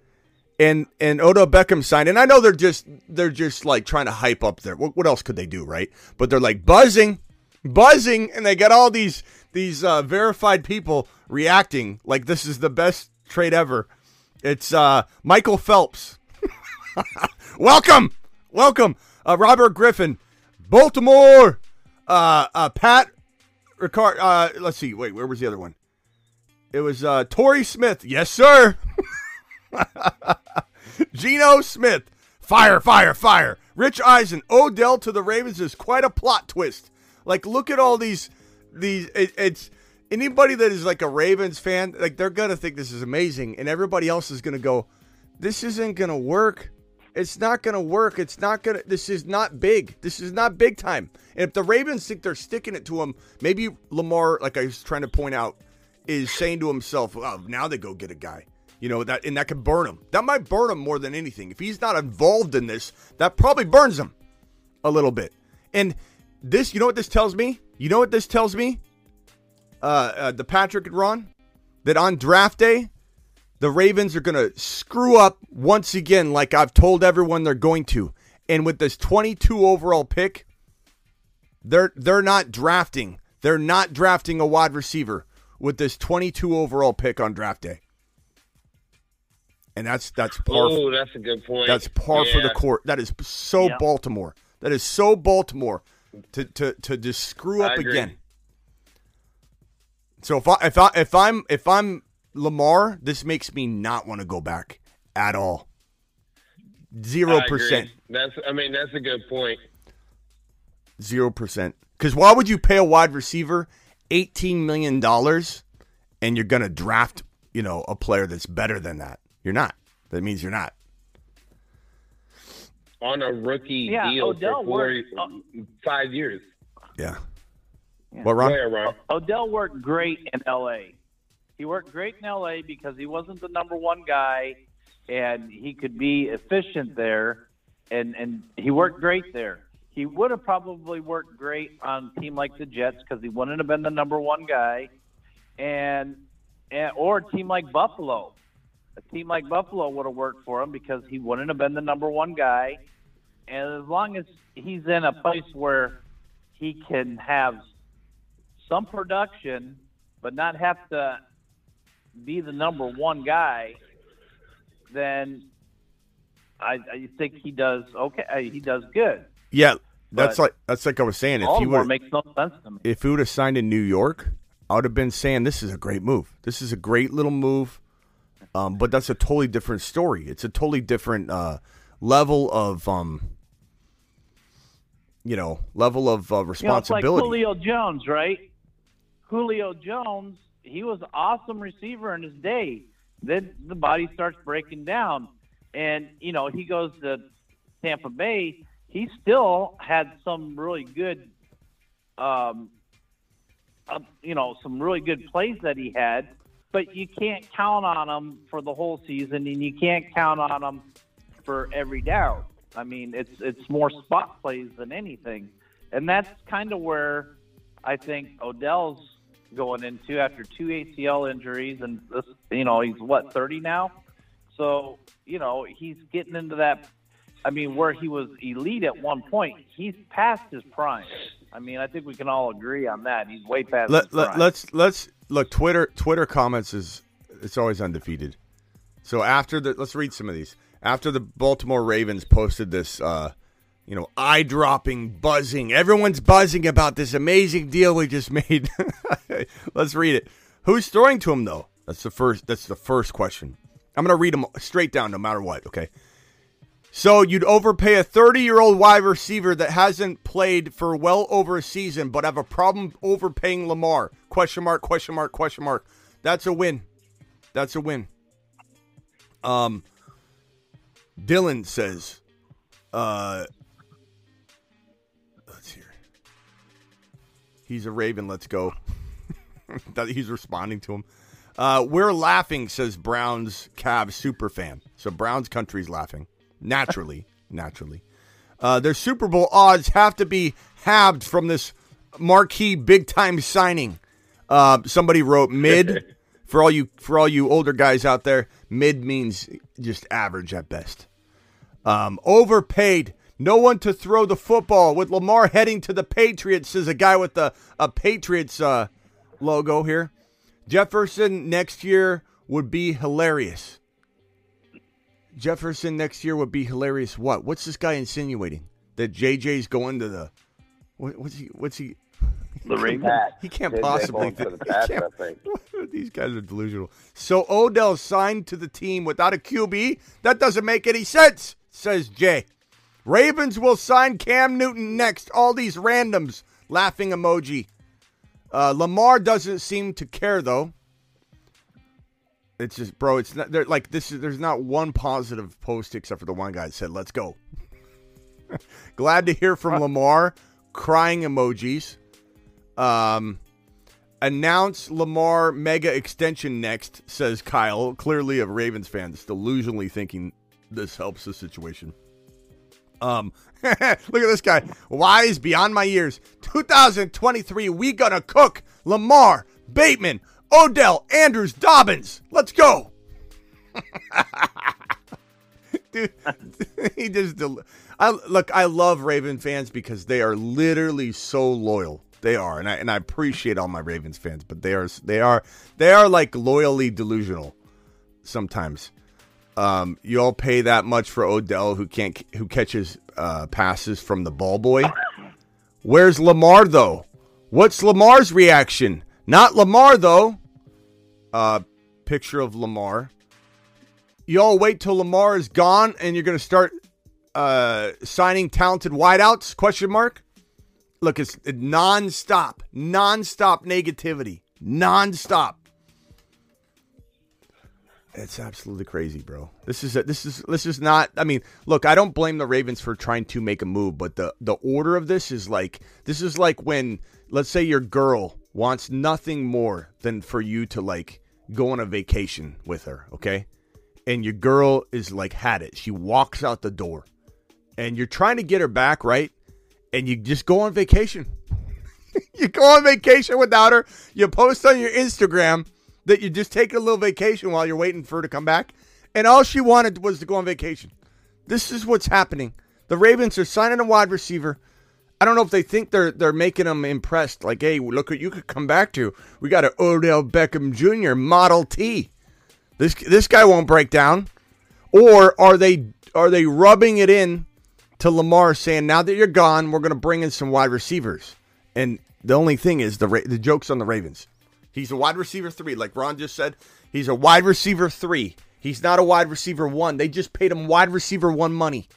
and and Odell Beckham signed, and I know they're just they're just like trying to hype up there. What, what else could they do, right? But they're like buzzing, buzzing, and they got all these these uh, verified people reacting like this is the best trade ever. It's uh, Michael Phelps. welcome, welcome, uh, Robert Griffin, Baltimore, uh, uh, Pat Ricard. Uh, let's see, wait, where was the other one? It was Torrey Smith. Yes, sir. Geno Smith. Fire, fire, fire. Rich Eisen. Odell to the Ravens is quite a plot twist. Like, look at all these. These it, it's anybody that is like a Ravens fan, like they're gonna think this is amazing, and everybody else is gonna go, "This isn't gonna work. It's not gonna work. It's not gonna. This is not big. This is not big time." And if the Ravens think they're sticking it to him, maybe Lamar, like I was trying to point out, is saying to himself, "Oh, now they go get a guy." You know that, and that could burn him. That might burn him more than anything. If he's not involved in this, that probably burns him a little bit. And this, you know what this tells me? You know what this tells me? Uh, uh the Patrick and Ron, that on draft day, the Ravens are going to screw up once again, like I've told everyone they're going to. And with this 22 overall pick, they're they're not drafting. They're not drafting a wide receiver with this 22 overall pick on draft day and that's that's par. Oh, that's a good point. That's par yeah. for the court. That is so. Baltimore. That is so Baltimore to to to just screw up again. So if I if I if I'm if I'm Lamar, this makes me not want to go back at all. Zero percent. That's I mean that's a good point. Zero percent. Because why would you pay a wide receiver eighteen million dollars and you're gonna draft you know a player that's better than that? You're not. That means you're not. On a rookie yeah, deal Odell for four, worked, uh, five years. Yeah. yeah. What, Ron? Ron? Odell worked great in L.A. He worked great in L.A. because he wasn't the number one guy. and he could be efficient there, and and he worked great there. He would have probably worked great on a team like the Jets because he wouldn't have been the number one guy, and, and or a team like Buffalo. Team like Buffalo would have worked for him because he wouldn't have been the number one guy, and as long as he's in a place where he can have some production, but not have to be the number one guy, then I, I think he does okay. uh, He does good. Yeah, that's But like that's like I was saying. If he Baltimore would makes no sense to me. if he would have signed in New York, I would have been saying this is a great move. This is a great little move. Um, but that's a totally different story. It's a totally different uh, level of um, you know, level of uh, You know, it's like. Julio Jones, right? Julio Jones, he was an awesome receiver in his day. Then the body starts breaking down, and you know he goes to Tampa Bay. He still had some really good, um, uh, you know, some really good plays that he had, but you can't count on them for the whole season, and you can't count on them for every down. I mean, it's it's more spot plays than anything, and that's kind of where I think Odell's going into after two ACL injuries, and this, you know, he's what thirty now, so you know he's getting into that. I mean, where he was elite at one point, he's past his prime. I mean, I think we can all agree on that. He's way past let, his let, let's let's look Twitter Twitter comments is it's always undefeated. So after the let's read some of these. After the Baltimore Ravens posted this uh you know, eye dropping buzzing. Everyone's buzzing about this amazing deal we just made. let's read it. Who's throwing to him though? That's the first that's the first question. I'm going to read them straight down no matter what, okay? So you'd overpay a 30 year old wide receiver that hasn't played for well over a season, but have a problem overpaying Lamar? Question mark? Question mark? Question mark? That's a win. That's a win. Um, Dylan says, uh, let's hear. He's a Raven. Let's go. he's responding to him. Uh, we're laughing, says Browns Cavs super fan. So Browns country's laughing naturally, naturally. Uh, their Super Bowl odds have to be halved from this marquee big time signing. Uh, somebody wrote mid for all you for all you older guys out there. Mid means just average at best. Um, overpaid. No one to throw the football with Lamar heading to the Patriots. Says a guy with the a Patriots uh, logo here. Jefferson next year would be hilarious. Jefferson next year would be hilarious. What? What's this guy insinuating? That JJ's going to the what, what's he? What's he? the. Pat. He can't JJ possibly the he can't- I think. These guys are delusional. So Odell signed to the team without a QB. That doesn't make any sense, says Jay. Ravens will sign Cam Newton next. All these randoms. Laughing emoji. Uh, Lamar doesn't seem to care though. It's just, bro. It's not. They're like this. Is there's not one positive post except for the one guy that said, "Let's go." Glad to hear from Lamar. Crying emojis. Um, announce Lamar mega extension next, says Kyle. Clearly a Ravens fan that's delusionally thinking this helps the situation. Um, look at this guy. Wise beyond my years. 2023, we gonna cook Lamar, Bateman, Odell, Andrews, Dobbins. Let's go. Dude, he just del- I look, I love Raven fans because they are literally so loyal. They are, and I and I appreciate all my Ravens fans, but they are they are they are like loyally delusional sometimes. Um, you all pay that much for Odell, who can't who catches uh, passes from the ball boy. Where's Lamar though? What's Lamar's reaction? Not Lamar though. Uh, picture of Lamar. Y'all wait till Lamar is gone and you're gonna start uh, signing talented wideouts? Question mark. Look, it's non-stop, non-stop negativity, non-stop. It's absolutely crazy, bro. This is a, this is this is not. I mean, look, I don't blame the Ravens for trying to make a move, but the the order of this is like this is like when let's say your girl wants nothing more than for you to like go on a vacation with her, okay? and your girl is like had it. She walks out the door, and you're trying to get her back, right? And you just go on vacation. you go on vacation without her. You post on your Instagram that you just take a little vacation while you're waiting for her to come back, and all she wanted was to go on vacation. This is what's happening. The Ravens are signing a wide receiver. I don't know if they think they're they're making them impressed. Like, hey, look what you could come back to. We got an Odell Beckham Jr. Model T. This this guy won't break down. Or are they are they rubbing it in to Lamar saying now that you're gone, we're going to bring in some wide receivers? And the only thing is the the joke's on the Ravens. He's a wide receiver three, like Ron just said. He's a wide receiver three. He's not a wide receiver one. They just paid him wide receiver one money.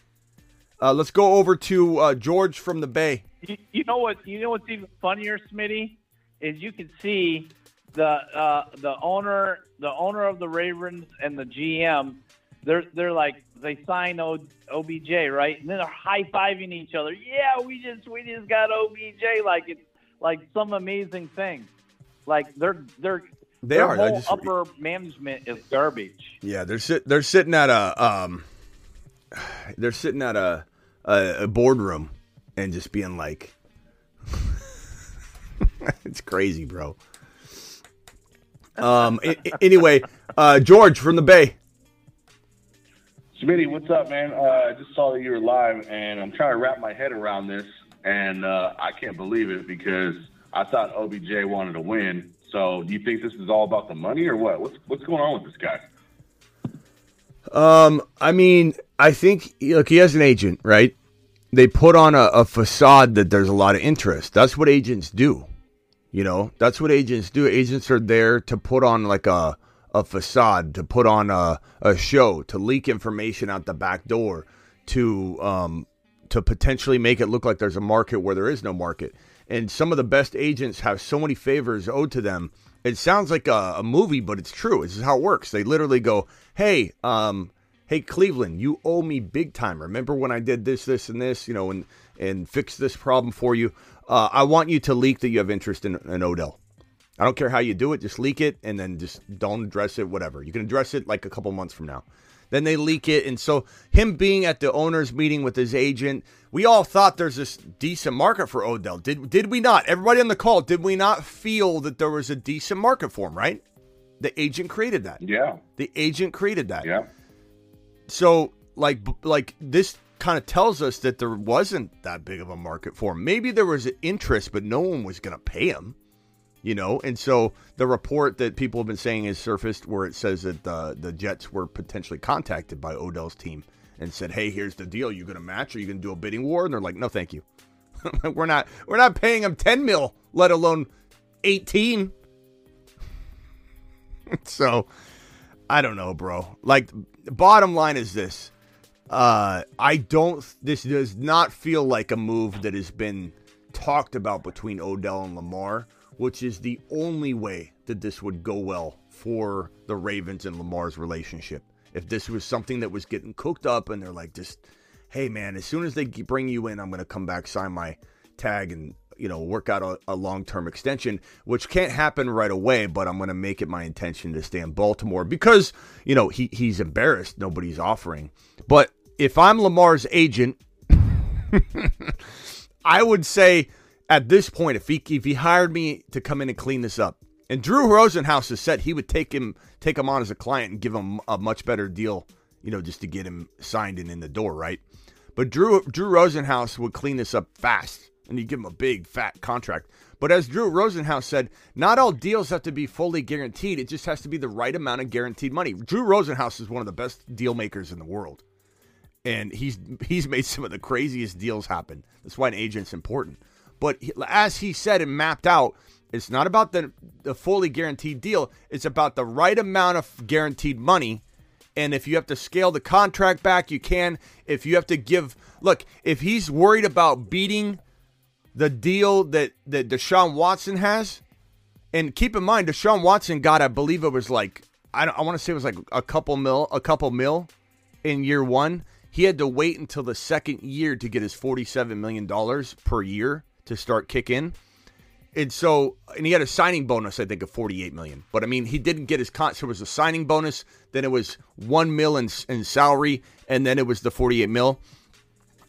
Uh, let's go over to uh, George from the Bay. You, you know what? You know what's even funnier, Smitty, is you can see the uh, the owner, the owner of the Ravens, and the GM. They're they're like they sign o, OBJ right, and then they're high fiving each other. Yeah, we just we just got OBJ like it's like some amazing thing. Like they're they're They their are. Whole just- upper management is garbage. Yeah, they're sit they're sitting at a um, they're sitting at a a, a boardroom and just being like, it's crazy, bro. Um. anyway, uh, George from the Bay. Smitty, what's up, man? Uh, I just saw that you were live, and I'm trying to wrap my head around this, and uh, I can't believe it because I thought OBJ wanted to win. So, do you think this is all about the money, or what? What's what's going on with this guy? Um, I mean, I think look, he has an agent, right? They put on a, a facade that there's a lot of interest. That's what agents do. You know, that's what agents do. Agents are there to put on like a a facade, to put on a, a show, to leak information out the back door, to um to potentially make it look like there's a market where there is no market. And some of the best agents have so many favors owed to them. It sounds like a, a movie, but it's true. This is how it works. They literally go, "Hey, um, hey Cleveland, you owe me big time. Remember when I did this, this, and this, you know, and and fixed this problem for you? Uh, I want you to leak that you have interest in, in Odell. I don't care how you do it, just leak it and then just don't address it. Whatever you can address it like a couple months from now. Then they leak it, and so him being at the owners' meeting with his agent, we all thought there's this decent market for Odell. Did did we not? Everybody on the call, did we not feel that there was a decent market for him? Right? The agent created that. Yeah, The agent created that. yeah. So like like this kind of tells us that there wasn't that big of a market for him. Maybe there was interest, but no one was going to pay him. You know, and so the report that people have been saying has surfaced where it says that the the Jets were potentially contacted by Odell's team and said, "Hey, here's the deal. You going to match? Are you going to do a bidding war?" And they're like, "No, thank you. we're not. We're not paying him ten mil, let alone eighteen. so I don't know, bro. Like, bottom line is this: uh, I don't. This does not feel like a move that has been talked about between Odell and Lamar, which is the only way that this would go well for the Ravens and Lamar's relationship. If this was something that was getting cooked up, and they're like, just, hey man, as soon as they bring you in, I'm gonna come back, sign my tag, and you know, work out a, a long term extension, which can't happen right away, but I'm going to make it my intention to stay in Baltimore because, you know, he, he's embarrassed. Nobody's offering. But if I'm Lamar's agent, I would say at this point, if he if he hired me to come in and clean this up, and Drew Rosenhaus has said he would take him take him on as a client and give him a much better deal, you know, just to get him signed and in the door, right? But Drew Drew Rosenhaus would clean this up fast and he'd give him a big fat contract. But as Drew Rosenhaus said, not all deals have to be fully guaranteed. It just has to be the right amount of guaranteed money. Drew Rosenhaus is one of the best deal makers in the world. And he's he's made some of the craziest deals happen. That's why an agent's important. But as he said and mapped out, it's not about the, the fully guaranteed deal. It's about the right amount of guaranteed money. And if you have to scale the contract back, you can. If you have to give, look, if he's worried about beating the deal that, that Deshaun Watson has, and keep in mind, Deshaun Watson got, I believe it was like, I, I want to say it was like a couple mil, a couple mil in year one. He had to wait until the second year to get his $47 million per year to start kick in. and so and he had a signing bonus, I think, of forty eight million. But I mean, he didn't get his con. So it was a signing bonus, then it was one mil in, in salary, and then it was the forty eight mil,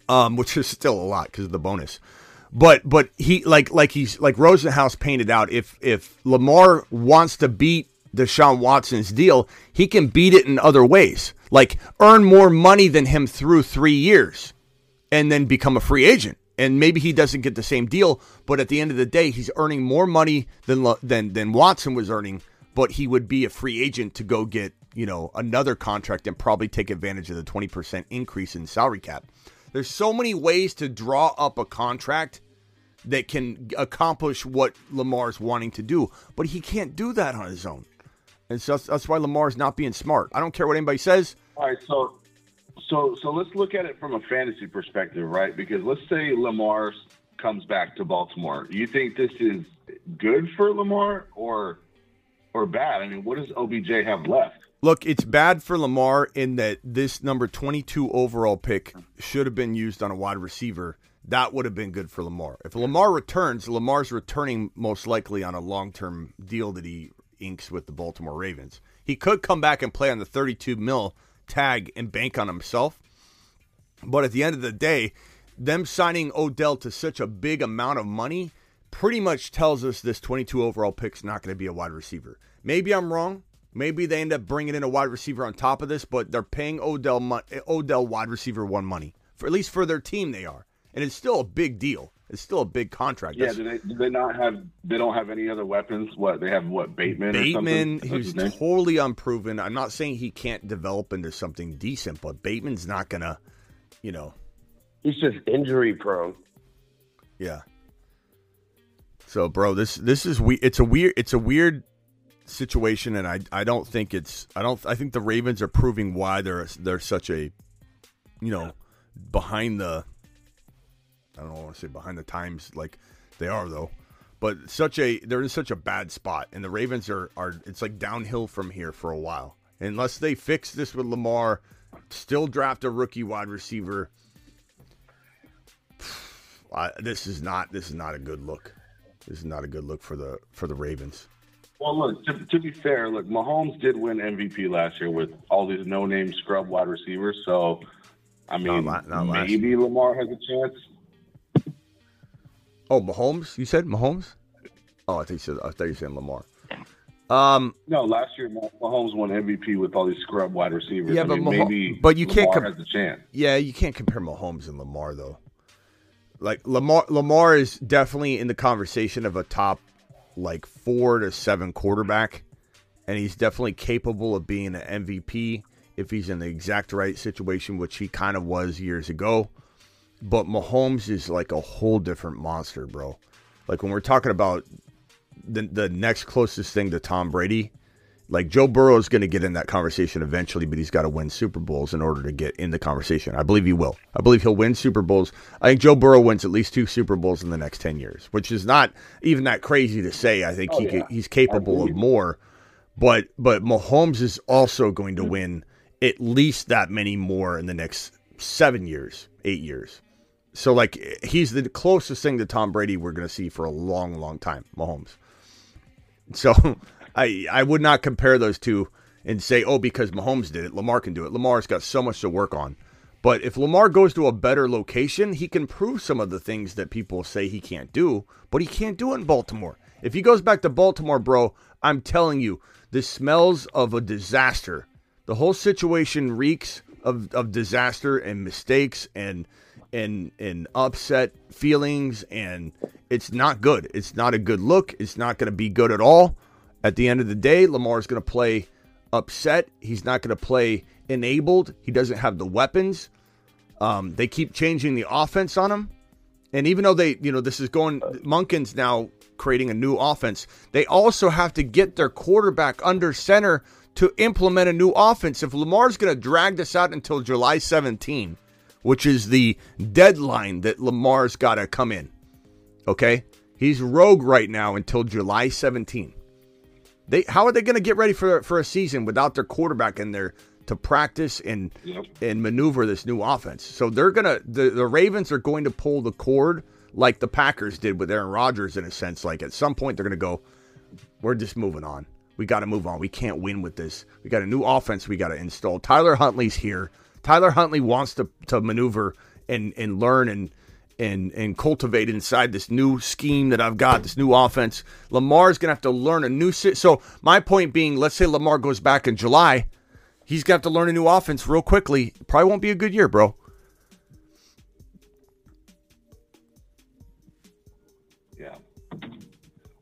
um, which is still a lot because of the bonus. But but he like like he's like Rosenhaus painted out. If if Lamar wants to beat Deshaun Watson's deal, he can beat it in other ways, like earn more money than him through three years, and then become a free agent and maybe he doesn't get the same deal, but at the end of the day, he's earning more money than than than Watson was earning. But he would be a free agent to go get you know another contract and probably take advantage of the twenty percent increase in salary cap. There's so many ways to draw up a contract that can accomplish what Lamar's wanting to do, but he can't do that on his own. And so that's, that's why Lamar's not being smart. I don't care what anybody says. All right, so so so let's look at it from a fantasy perspective, right? Because let's say Lamar comes back to Baltimore. You think this is good for Lamar or or bad? I mean, what does OBJ have left? Look, it's bad for Lamar in that this number 22 overall pick should have been used on a wide receiver. That would have been good for Lamar. If Lamar returns, Lamar's returning most likely on a long term deal that he inks with the Baltimore Ravens. He could come back and play on the 32 mil tag and bank on himself. But at the end of the day, them signing Odell to such a big amount of money pretty much tells us this 22 overall pick's not going to be a wide receiver. Maybe I'm wrong. Maybe they end up bringing in a wide receiver on top of this, but they're paying Odell Odell wide receiver one money for at least for their team they are, and it's still a big deal. It's still a big contract. Yeah, do they, do they not have? They don't have any other weapons. What they have? What Bateman? Bateman, who's totally unproven. I'm not saying he can't develop into something decent, but Bateman's not gonna, you know, he's just injury prone. Yeah. So, bro, this this is we. It's a weird. It's a weird situation, and I I don't think it's. I don't. I think the Ravens are proving why they're they're such a, you know, behind the I don't want to say behind the times like they are though. But such a they're in such a bad spot, and the Ravens are are it's like downhill from here for a while. Unless they fix this with Lamar, still draft a rookie wide receiver. this is not this is not a good look. This is not a good look for the for the Ravens. Well, look to, to be fair, look Mahomes did win MVP last year with all these no name scrub wide receivers. So, I mean, not, not maybe Lamar has a chance. Oh, Mahomes? You said Mahomes? Oh, I think you said I thought you said Lamar. Um, no, last year Mahomes won MVP with all these scrub wide receivers. Yeah, I but mean, Mah- maybe but you Lamar can't has a chance. Yeah, you can't compare Mahomes and Lamar though. Like Lamar, Lamar is definitely in the conversation of a top like four to seven quarterback, and he's definitely capable of being an MVP if he's in the exact right situation, which he kind of was years ago. But Mahomes is like a whole different monster, bro. Like when we're talking about the the next closest thing to Tom Brady, like Joe Burrow is going to get in that conversation eventually, but he's got to win Super Bowls in order to get in the conversation. I believe he will. I believe he'll win Super Bowls. I think Joe Burrow wins at least two Super Bowls in the next ten years, which is not even that crazy to say. I think Oh, he yeah. he's capable of more, but but Mahomes is also going to mm-hmm. win at least that many more in the next seven years, eight years. So like he's the closest thing to Tom Brady we're going to see for a long, long time, Mahomes. So I I would not compare those two and say, oh, because Mahomes did it, Lamar can do it. Lamar's got so much to work on. But if Lamar goes to a better location, he can prove some of the things that people say he can't do, but he can't do it in Baltimore. If he goes back to Baltimore, bro, I'm telling you, this smells of a disaster. The whole situation reeks of, of disaster and mistakes and and and upset feelings and it's not good. It's not a good look. It's not going to be good at all. At the end of the day, Lamar's going to play upset. He's not going to play enabled. He doesn't have the weapons. Um, they keep changing the offense on him. And even though they, you know, this is going, Monken's now creating a new offense, they also have to get their quarterback under center to implement a new offense. If Lamar's going to drag this out until July 17, which is the deadline that Lamar's got to come in, okay? He's rogue right now until July 17. They, how are they going to get ready for for a season without their quarterback in there to practice and Yep. and maneuver this new offense? So they're gonna the, the Ravens are going to pull the cord like the Packers did with Aaron Rodgers in a sense. Like at some point they're going to go, we're just moving on. We got to move on. We can't win with this. We got a new offense we got to install. Tyler Huntley's here. Tyler Huntley wants to to maneuver and and learn and and and cultivate inside this new scheme that I've got, this new offense. Lamar's gonna have to learn a new. Si- so my point being, let's say Lamar goes back in July, he's gonna have to learn a new offense real quickly. Probably won't be a good year, bro. Yeah.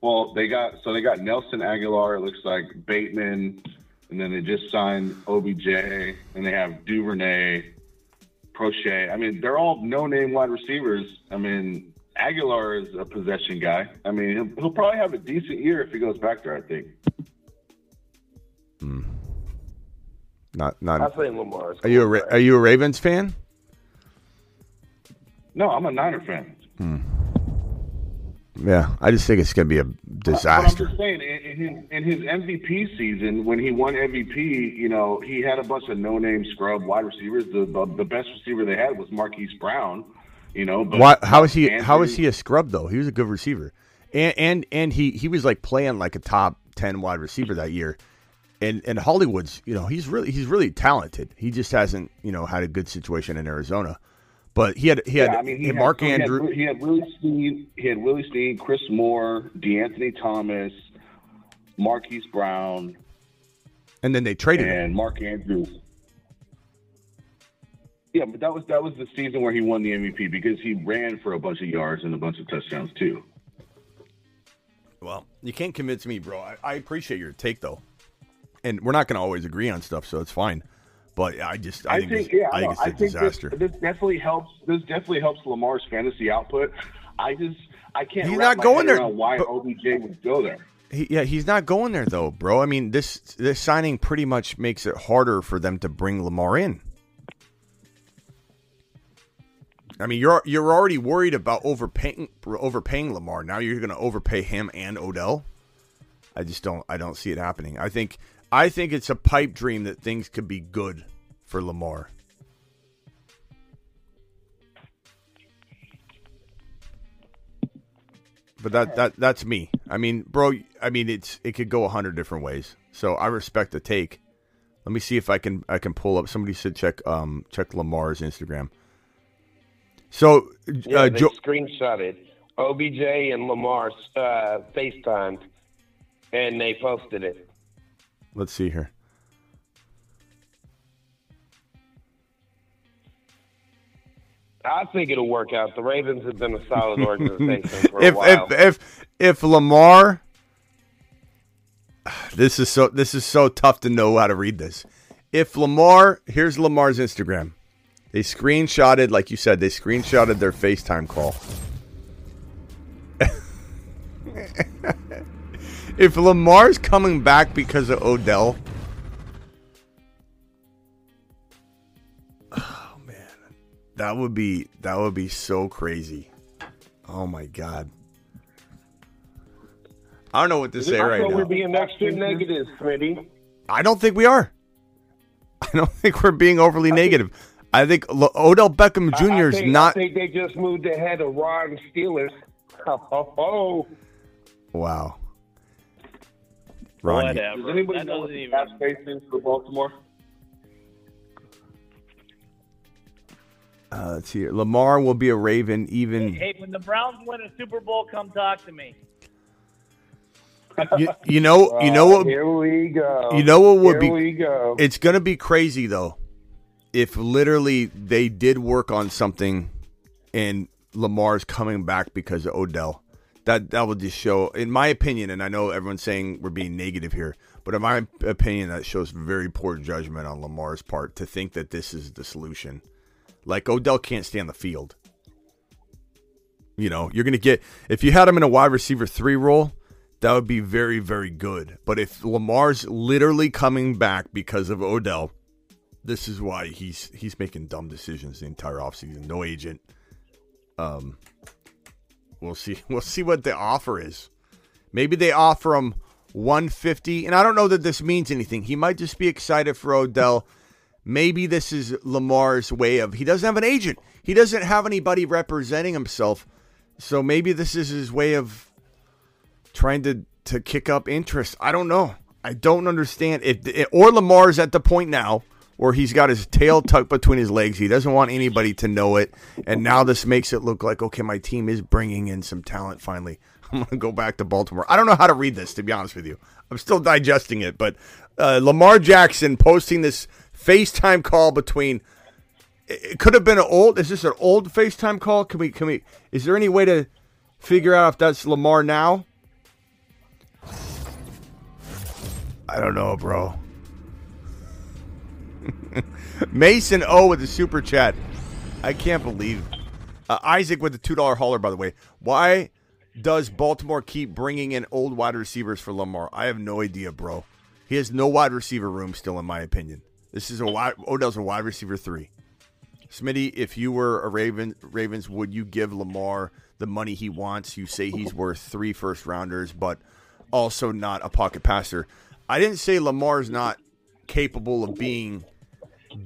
Well, they got so they got Nelson Agholor. It looks like Bateman, and then they just signed OBJ, and they have Duvernay, Proche. I mean, they're all no-name wide receivers. I mean, Agholor is a possession guy. I mean, he'll, he'll probably have a decent year if he goes back there. I think. Hmm. Not I not. think Lamar's. Are you a Ra- are you a Ravens fan? No, I'm a Niner fan. Hmm. Yeah, I just think it's gonna be a But I'm disaster. just saying, in, in, his, MVP season, when he won MVP, you know, he had a bunch of no-name scrub wide receivers. The the, the best receiver they had was Marquise Brown. You know, but Why? How is he? How is he a scrub though? He was a good receiver, and and and he he was like playing like a top ten wide receiver that year. And and Hollywood's, you know, he's really he's really talented. He just hasn't, you know, had a good situation in Arizona. But he had he had, Yeah, I mean, he and had, Mark so he had- Andrew. He had, Willie Snead, he had Willie Snead, Chris Moore, DeAnthony Thomas, Marquise Brown, and then they traded him. and Mark Andrews. Yeah, but that was that was the season where he won the MVP because he ran for a bunch of yards and a bunch of touchdowns too. Well, you can't convince me, bro. I, I appreciate your take though, and we're not going to always agree on stuff, so it's fine. But I just I, I think, think, it's, yeah, I think it's a I think disaster. This, this definitely helps. This definitely helps Lamar's fantasy output. I just I can't. He's wrap not my going there, Why but- OBJ would go there? He, yeah, he's not going there though, bro. I mean, this this signing pretty much makes it harder for them to bring Lamar in. I mean, you're you're already worried about overpaying overpaying Lamar. Now you're going to overpay him and Odell. I just don't I don't see it happening. I think I think it's a pipe dream that things could be good for Lamar. But that that that's me. I mean, bro. I mean, it's it could go a hundred different ways. So I respect the take. Let me see if I can I can pull up. Somebody said check um check Lamar's Instagram. So Yeah, uh, they Joe, screenshotted OBJ and Lamar uh, FaceTimed, and they posted it. Let's see here. I think it'll work out. The Ravens have been a solid organization for a If while. if if if Lamar, this is so this is so tough to know how to read this. If Lamar, here's Lamar's Instagram. They screenshotted, like you said, they screenshotted their FaceTime call. if Lamar's coming back because of Odell, oh man, that would be that would be so crazy. Oh my god. I don't know what to say I right now. we're being extra negative, Smitty. I don't think we are. I don't think we're being overly negative. I think Odell Beckham Jr. Is not. I think they just moved ahead of Ron Steelers. Oh, oh, Wow. Ron, Whatever. Does anybody That know what doesn't the even. cap space is for Baltimore? uh, let's see. Here. Lamar will be a Raven. Even Hey, when the Browns win a Super Bowl, come talk to me. you, you know. You know what? Here we go. You know what would Here be? we go. It's gonna be crazy though, if literally they did work on something, and Lamar's coming back because of Odell. That that would just show, in my opinion, and I know everyone's saying we're being negative here, but in my opinion, that shows very poor judgment on Lamar's part to think that this is the solution. Like Odell can't stay on the field. You know, you're gonna get if you had him in a wide receiver three role, that would be very, very good. But if Lamar's literally coming back because of Odell, this is why he's he's making dumb decisions the entire offseason. No agent. Um we'll see we'll see what the offer is. Maybe they offer him 150 and I don't know that this means anything. He might just be excited for Odell. Maybe this is Lamar's way of he doesn't have an agent. He doesn't have anybody representing himself So maybe this is his way of trying to to kick up interest. I don't know. I don't understand if or Lamar's at the point now where he's got his tail tucked between his legs. He doesn't want anybody to know it, and now this makes it look like okay, my team is bringing in some talent finally. I'm gonna go back to Baltimore. I don't know how to read this to be honest with you. I'm still digesting it, but uh, Lamar Jackson posting this FaceTime call between. It could have been an old. Is this an old FaceTime call? Can we? Can we? Is there any way to figure out if that's Lamar now? I don't know, bro. Mason O with the super chat. I can't believe uh, Isaac with the two dollar hauler. By the way, why does Baltimore keep bringing in old wide receivers for Lamar? I have no idea, bro. He has no wide receiver room still, in my opinion. This is a wide, Odell's a wide receiver three. Smitty, if you were a Raven, Ravens, would you give Lamar the money he wants? You say he's worth three first rounders, but also not a pocket passer. I didn't say Lamar's not capable of being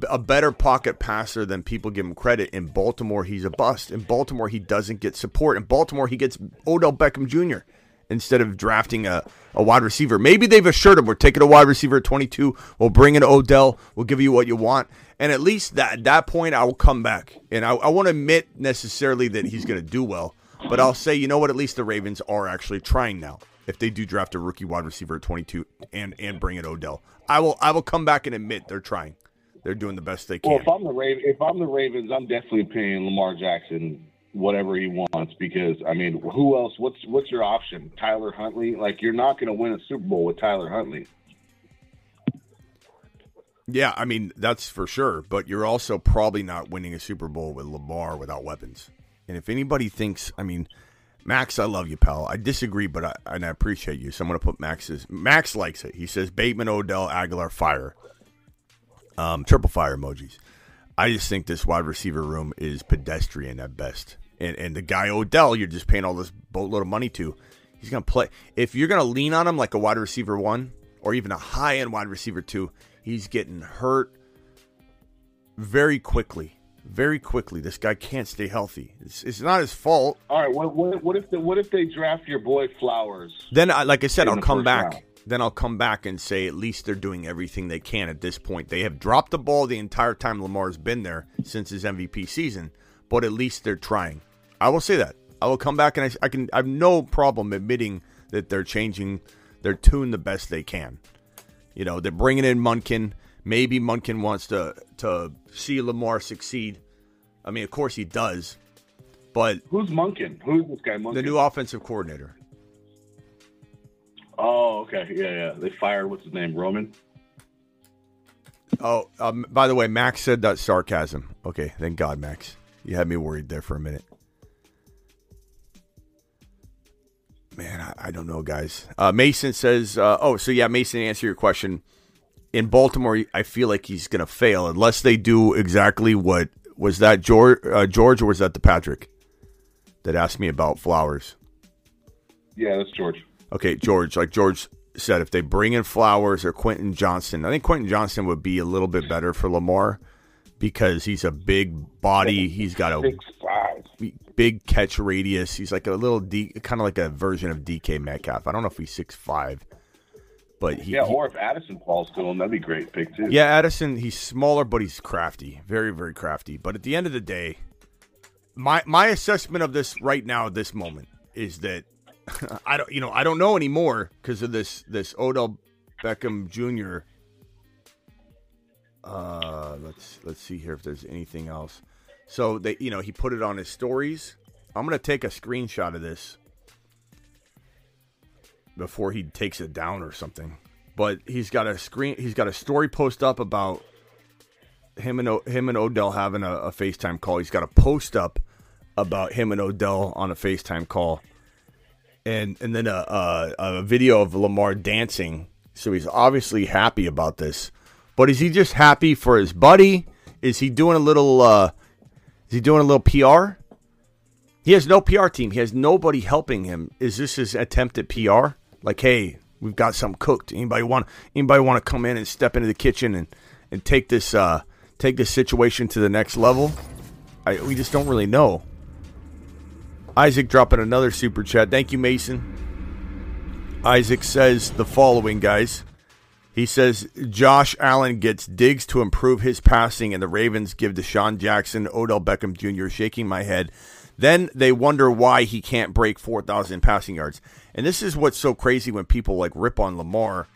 a better pocket passer than people give him credit. In Baltimore, he's a bust. In Baltimore, he doesn't get support. In Baltimore, he gets Odell Beckham Jr. instead of drafting a, a wide receiver. Maybe they've assured him we're taking a wide receiver at 22. We'll bring in Odell. We'll give you what you want. And at least that, at that point, I will come back. And I, I won't admit necessarily that he's going to do well, but I'll say, you know what? At least the Ravens are actually trying now. If they do draft a rookie wide receiver at 22 and and bring in Odell, I will I will come back and admit they're trying they're doing the best they can. Well, if I'm the Raven, if I'm the Ravens, I'm definitely paying Lamar Jackson whatever he wants because I mean, who else? What's what's your option? Tyler Huntley? Like you're not going to win a Super Bowl with Tyler Huntley. Yeah, I mean that's for sure. But you're also probably not winning a Super Bowl with Lamar without weapons. And if anybody thinks, I mean, Max, I love you, pal. I disagree, but I and I appreciate you. So I'm going to put Max's. Max likes it. He says Bateman, Odell, Agholor, fire. Um, triple fire emojis. I just think this wide receiver room is pedestrian at best. And and the guy Odell, you're just paying all this boatload of money to. He's gonna play. If you're gonna lean on him like a wide receiver one or even a high end wide receiver two, he's getting hurt very quickly. Very quickly. This guy can't stay healthy. It's, it's not his fault. All right. What, what, what if the, what if they draft your boy Flowers? Then, I, like I said, I'll come back. round. Then I'll come back and say at least they're doing everything they can at this point. They have dropped the ball the entire time Lamar's been there since his MVP season, but at least they're trying. I will say that. I will come back and I, I can. I have no problem admitting that they're changing their tune the best they can. You know, they're bringing in Monken. Maybe Monken wants to to see Lamar succeed. I mean, of course he does, but Who's Monken? Who's this guy? Monken? the new offensive coordinator. Oh, okay. Yeah, yeah. They fired what's his name? Roman. Oh, um, by the way, Max said that sarcasm. Okay, thank God, Max. You had me worried there for a minute. Man, I, I don't know, guys. Uh, Mason says, uh, "Oh, so yeah, Mason. Answer your question, in Baltimore, I feel like he's going to fail unless they do exactly what was that George, uh, George, or was that the Patrick that asked me about Flowers? Yeah, that's George. Okay, George, like George said, if they bring in Flowers or Quentin Johnson, I think Quentin Johnson would be a little bit better for Lamar because he's a big body. He's got a Six five. big catch radius. He's like a little D, kind of like a version of DK Metcalf. I don't know if he's six five, but he, Yeah, or if Addison falls to him, that'd be a great pick too. yeah, Addison. He's smaller, but he's crafty, very very crafty. But at the end of the day, my my assessment of this right now, at this moment, is that I don't, you know, I don't know anymore because of this this Odell Beckham Jr. Uh, let's let's see here if there's anything else. So they, you know, he put it on his stories. I'm gonna take a screenshot of this before he takes it down or something. But he's got a screen. He's got a story post up about him and O- him and Odell having a, a FaceTime call. He's got a post up about him and Odell on a FaceTime call, and and then a, a a video of Lamar dancing. So he's obviously happy about this. But is he just happy for his buddy? Is he doing a little? uh Is he doing a little PR? He has no PR team. He has nobody helping him. Is this his attempt at PR? Like, hey, we've got something cooked. Anybody want anybody want to come in and step into the kitchen and and take this uh take this situation to the next level? I we just don't really know. Isaac dropping another super chat. Thank you, Mason. Isaac says the following, guys. He says Josh Allen gets Diggs to improve his passing, and the Ravens give DeSean Jackson, Odell Beckham Jr. shaking my head. Then they wonder why he can't break 4,000 passing yards. And this is what's so crazy when people like rip on Lamar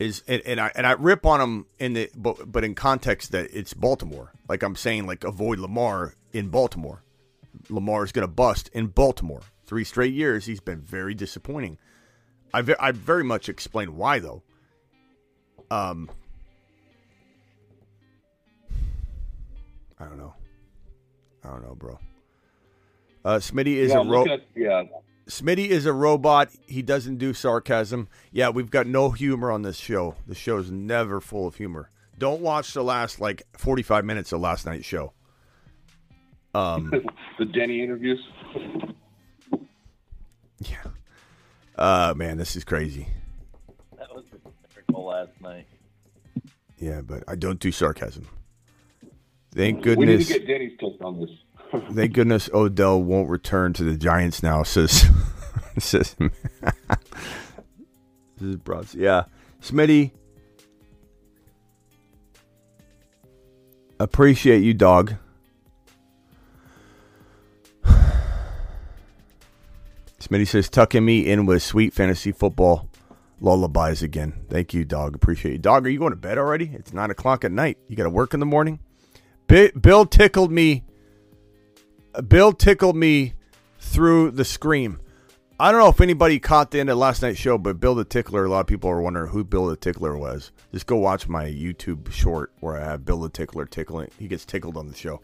is and, and I and I rip on him in the but but in context that it's Baltimore. Like I'm saying like avoid Lamar in Baltimore. Lamar is going to bust in Baltimore. Three straight years he's been very disappointing. I ve- I very much explain why though. Um I don't know. I don't know, bro. Uh, Smitty is Yeah, a ro- at- yeah. Smitty is a robot. He doesn't do sarcasm. Yeah, we've got no humor on this show. The show's never full of humor. Don't watch the last like 45 minutes of last night's show. Um, the Denny interviews. yeah. Uh, man, this is crazy. That was hysterical last night. Yeah, but I don't do sarcasm. Thank goodness. We need goodness. to get Denny's take on this. Thank goodness Odell won't return to the Giants now. Says says this is broad. Yeah, Smitty. Appreciate you, dog. Smitty says, tucking me in with sweet fantasy football lullabies again. Thank you, dog. Appreciate you. Dog, are you going to bed already? It's 9 o'clock at night. You got to work in the morning? Bill tickled me Bill tickled me through the scream. I don't know if anybody caught the end of last night's show, but Bill the Tickler, a lot of people are wondering who Bill the Tickler was. Just go watch my YouTube short where I have Bill the Tickler tickling. He gets tickled on the show.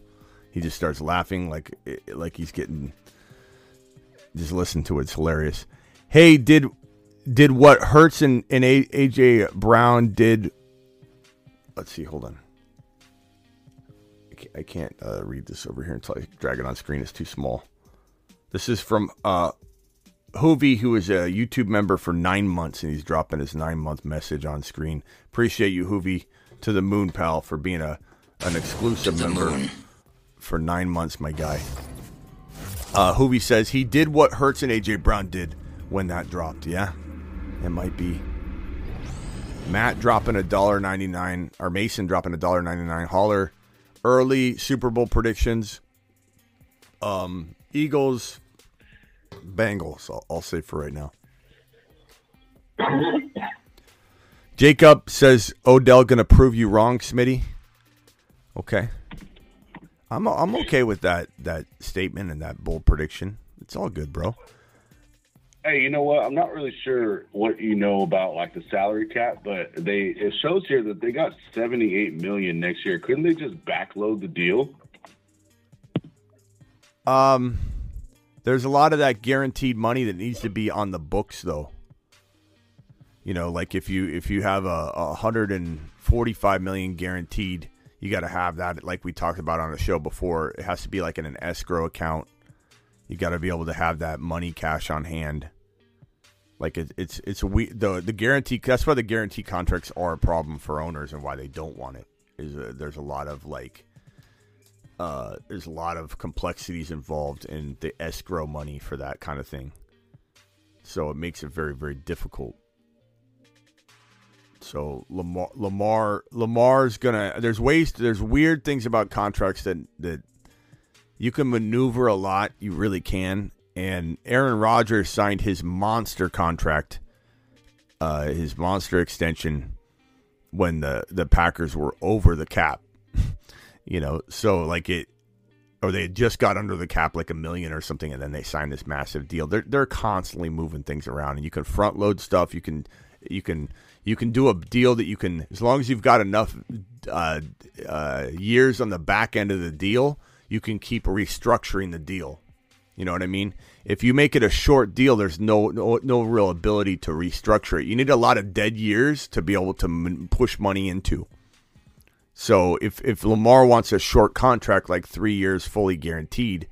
He just starts laughing like like he's getting. Just listen to it; it's hilarious. Hey, did did what Hurts and, and A- AJ Brown did? Let's see. Hold on. I can't, uh, read this over here until I drag it on screen. It's too small. This is from uh, Hoovy, who is a YouTube member for nine months, and he's dropping his nine month message on screen. Appreciate you, Hoovy, to the Moon Pal for being a an exclusive member for nine months, my guy. Uh, Hoovy says he did what Hurts and AJ Brown did when that dropped. Yeah, it might be. Matt dropping a dollar ninety nine, or Mason dropping a dollar ninety nine. Holler early Super Bowl predictions. Um, Eagles, Bengals. I'll, I'll say for right now. Jacob says Odell gonna prove you wrong, Smitty. Okay, I'm I'm okay with that that statement and that bold prediction. It's all good, bro. Hey, you know what? I'm not really sure what you know about like the salary cap, but they it shows here that they got 78 million next year. Couldn't they just backload the deal? Um, there's a lot of that guaranteed money that needs to be on the books, though. You know, like if you if you have a, a hundred and forty five million guaranteed, you got to have that. Like we talked about on the show before, it has to be like in an escrow account. You got to be able to have that money cash on hand. Like it, it's it's a we the the guarantee. That's why the guarantee contracts are a problem for owners and why they don't want it. Is uh, there's a lot of like uh, there's a lot of complexities involved in the escrow money for that kind of thing. So it makes it very, very difficult. So Lamar, Lamar, Lamar's gonna. There's ways. There's weird things about contracts that that you can maneuver a lot. You really can. And Aaron Rodgers signed his monster contract, uh, his monster extension, when the the Packers were over the cap you know so like it or they just got under the cap like a million or something and then they signed this massive deal they're they're constantly moving things around and you can front load stuff you can you can you can do a deal that you can as long as you've got enough uh, uh, years on the back end of the deal you can keep restructuring the deal you know what I mean? If you make it a short deal, there's no no, no real ability to restructure it. You need a lot of dead years to be able to m- push money into. So if if Lamar wants a short contract like three years fully guaranteed,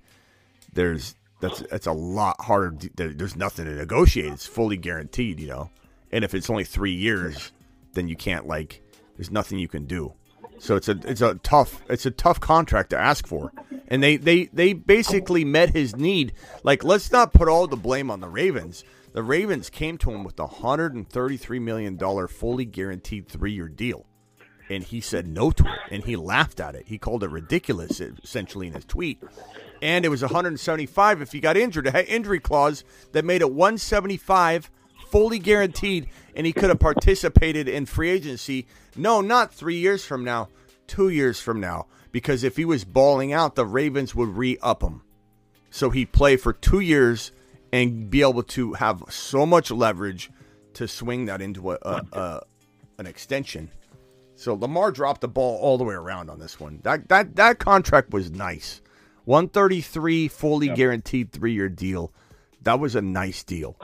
there's that's that's a lot harder. There's nothing to negotiate. It's fully guaranteed, you know. And if it's only three years, then you can't like. There's nothing you can do. So it's a it's a tough it's a tough contract to ask for. And they they they basically met his need. Like let's not put all the blame on the Ravens. The Ravens came to him with a $133 million fully guaranteed 3-year deal. And he said no to it and he laughed at it. He called it ridiculous essentially in his tweet. And it was 175 if he got injured, a injury clause that made it 175 fully guaranteed and he could have participated in free agency. No, not 3 years from now, 2 years from now because if he was balling out, the Ravens would re-up him. So he'd play for 2 years and be able to have so much leverage to swing that into a, a, a an extension. So Lamar dropped the ball all the way around on this one. That that that contract was nice. 133 fully yep. guaranteed 3-year deal. That was a nice deal.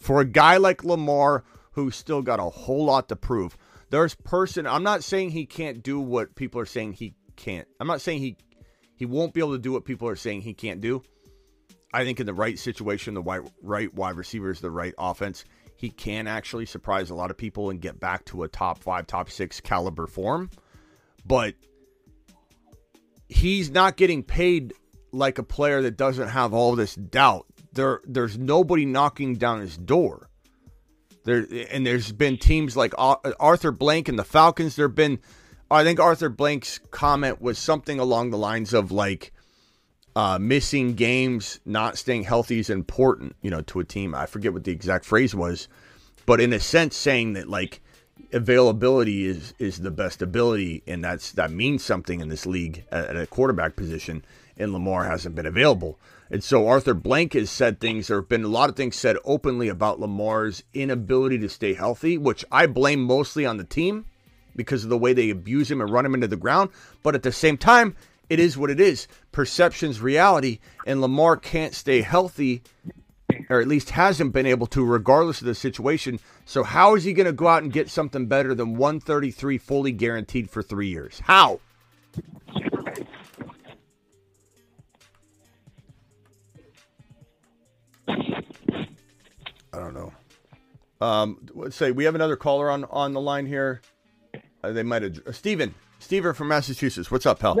For a guy like Lamar who's still got a whole lot to prove. There's person I'm not saying he can't do what people are saying he can't. I'm not saying he he won't be able to do what people are saying he can't do. I think in the right situation, the right, right wide receiver is the right offense, he can actually surprise a lot of people and get back to a top five, top six caliber form. But he's not getting paid like a player that doesn't have all this doubt. There, there's nobody knocking down his door. There, and there's been teams like Arthur Blank and the Falcons. There have been, I think Arthur Blank's comment was something along the lines of like, uh, missing games, not staying healthy is important, you know, to a team. I forget what the exact phrase was, but in a sense, saying that like availability is is the best ability, and that's that means something in this league at, at a quarterback position. And Lamar hasn't been available, and so Arthur Blank has said things. There have been a lot of things said openly about Lamar's inability to stay healthy, which I blame mostly on the team because of the way they abuse him and run him into the ground. But at the same time, it is what it is. Perception's reality, and Lamar can't stay healthy, or at least hasn't been able to, regardless of the situation. So, how is he going to go out and get something better than 133 fully guaranteed for three years? How? I don't know. Um, let's say we have another caller on on the line here. Uh, they might have uh, Steven. Steven from Massachusetts. What's up, pal?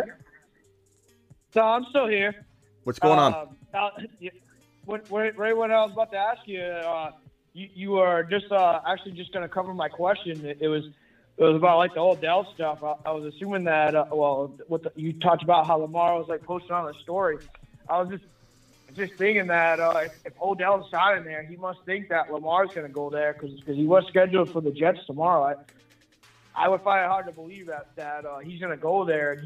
So I'm still here. What's going on? Uh, uh, what, what, right when I was about to ask you, uh, you, you were just uh, actually just going to cover my question. It, it, was it was about like the Odell stuff. I, I was assuming that uh, well, what the, you talked about how Lamar was like posting on the story. I was just just thinking that uh, if, if Odell's signing there, he must think that Lamar's going to go there because he was scheduled for the Jets tomorrow. I, I would find it hard to believe that that uh, he's going to go there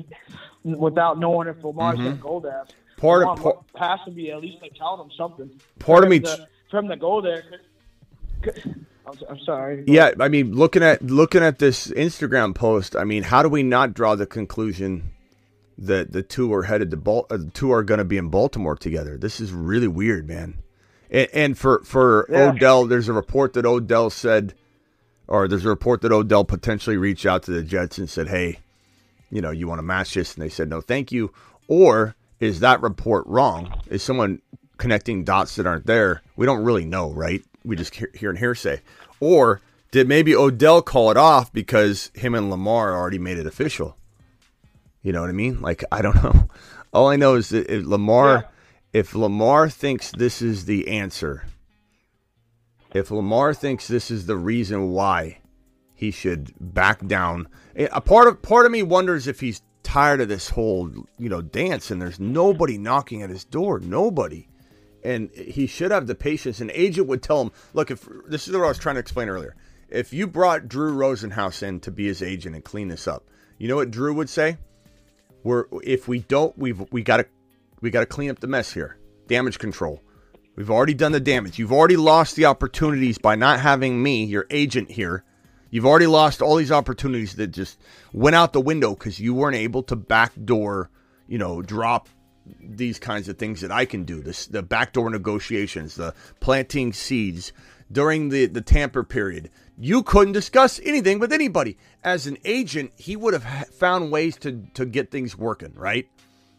without knowing if Lamar's mm-hmm. going to go there. Part of part, has to be at least like telling him something. Part of me to, for him to go there. I'm, I'm sorry. Yeah, I mean, looking at looking at this Instagram post, I mean, how do we not draw the conclusion that the two are headed to Bal- uh, the two are going to be in Baltimore together? This is really weird, man. And, and for for yeah. Odell, there's a report that Odell said or there's a report that Odell potentially reached out to the Jets and said, "Hey, you know, you want to match this?" And they said, "No, thank you." Or is that report wrong? Is someone connecting dots that aren't there? We don't really know, right? We just hear, hear hearsay. Or did maybe Odell call it off because him and Lamar already made it official? You know what I mean? Like I don't know. All I know is that if Lamar, yeah. if Lamar thinks this is the answer, if Lamar thinks this is the reason why he should back down, eh, a part of part of me wonders if he's tired of this whole you know dance and there's nobody knocking at his door, nobody, and he should have the patience. An agent would tell him, "Look, if this is what I was trying to explain earlier, if you brought Drew Rosenhaus in to be his agent and clean this up, you know what Drew would say? We're if we don't, we've we got to we got to clean up the mess here, damage control." We've already done the damage. You've already lost the opportunities by not having me, your agent here. You've already lost all these opportunities that just went out the window because you weren't able to backdoor, you know, drop these kinds of things that I can do. This the backdoor negotiations, the planting seeds during the the tamper period. You couldn't discuss anything with anybody. As an agent, he would have found ways to to get things working, right?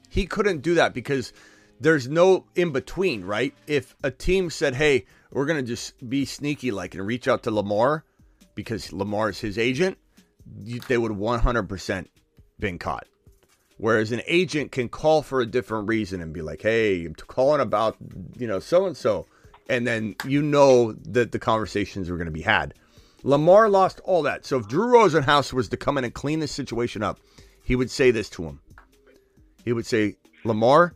He couldn't do that because there's no in between, right? If a team said, "Hey, we're gonna just be sneaky like and reach out to Lamar because Lamar is his agent," they would 100% been caught. Whereas an agent can call for a different reason and be like, "Hey, I'm calling about you know so and so," and then you know that the conversations are going to be had. Lamar lost all that. So if Drew Rosenhaus was to come in and clean this situation up, he would say this to him. He would say, "Lamar,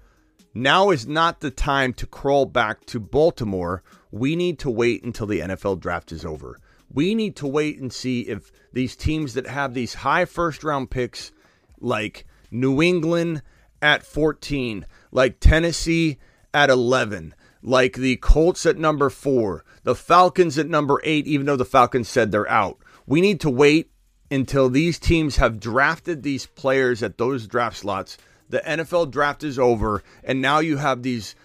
now is not the time to crawl back to Baltimore. We need to wait until the NFL draft is over. We need to wait and see if these teams that have these high first round picks, like New England at 14, like Tennessee at 11, like the Colts at number four, the Falcons at number eight, even though the Falcons said they're out. We need to wait until these teams have drafted these players at those draft slots. The NFL draft is over, and now you have these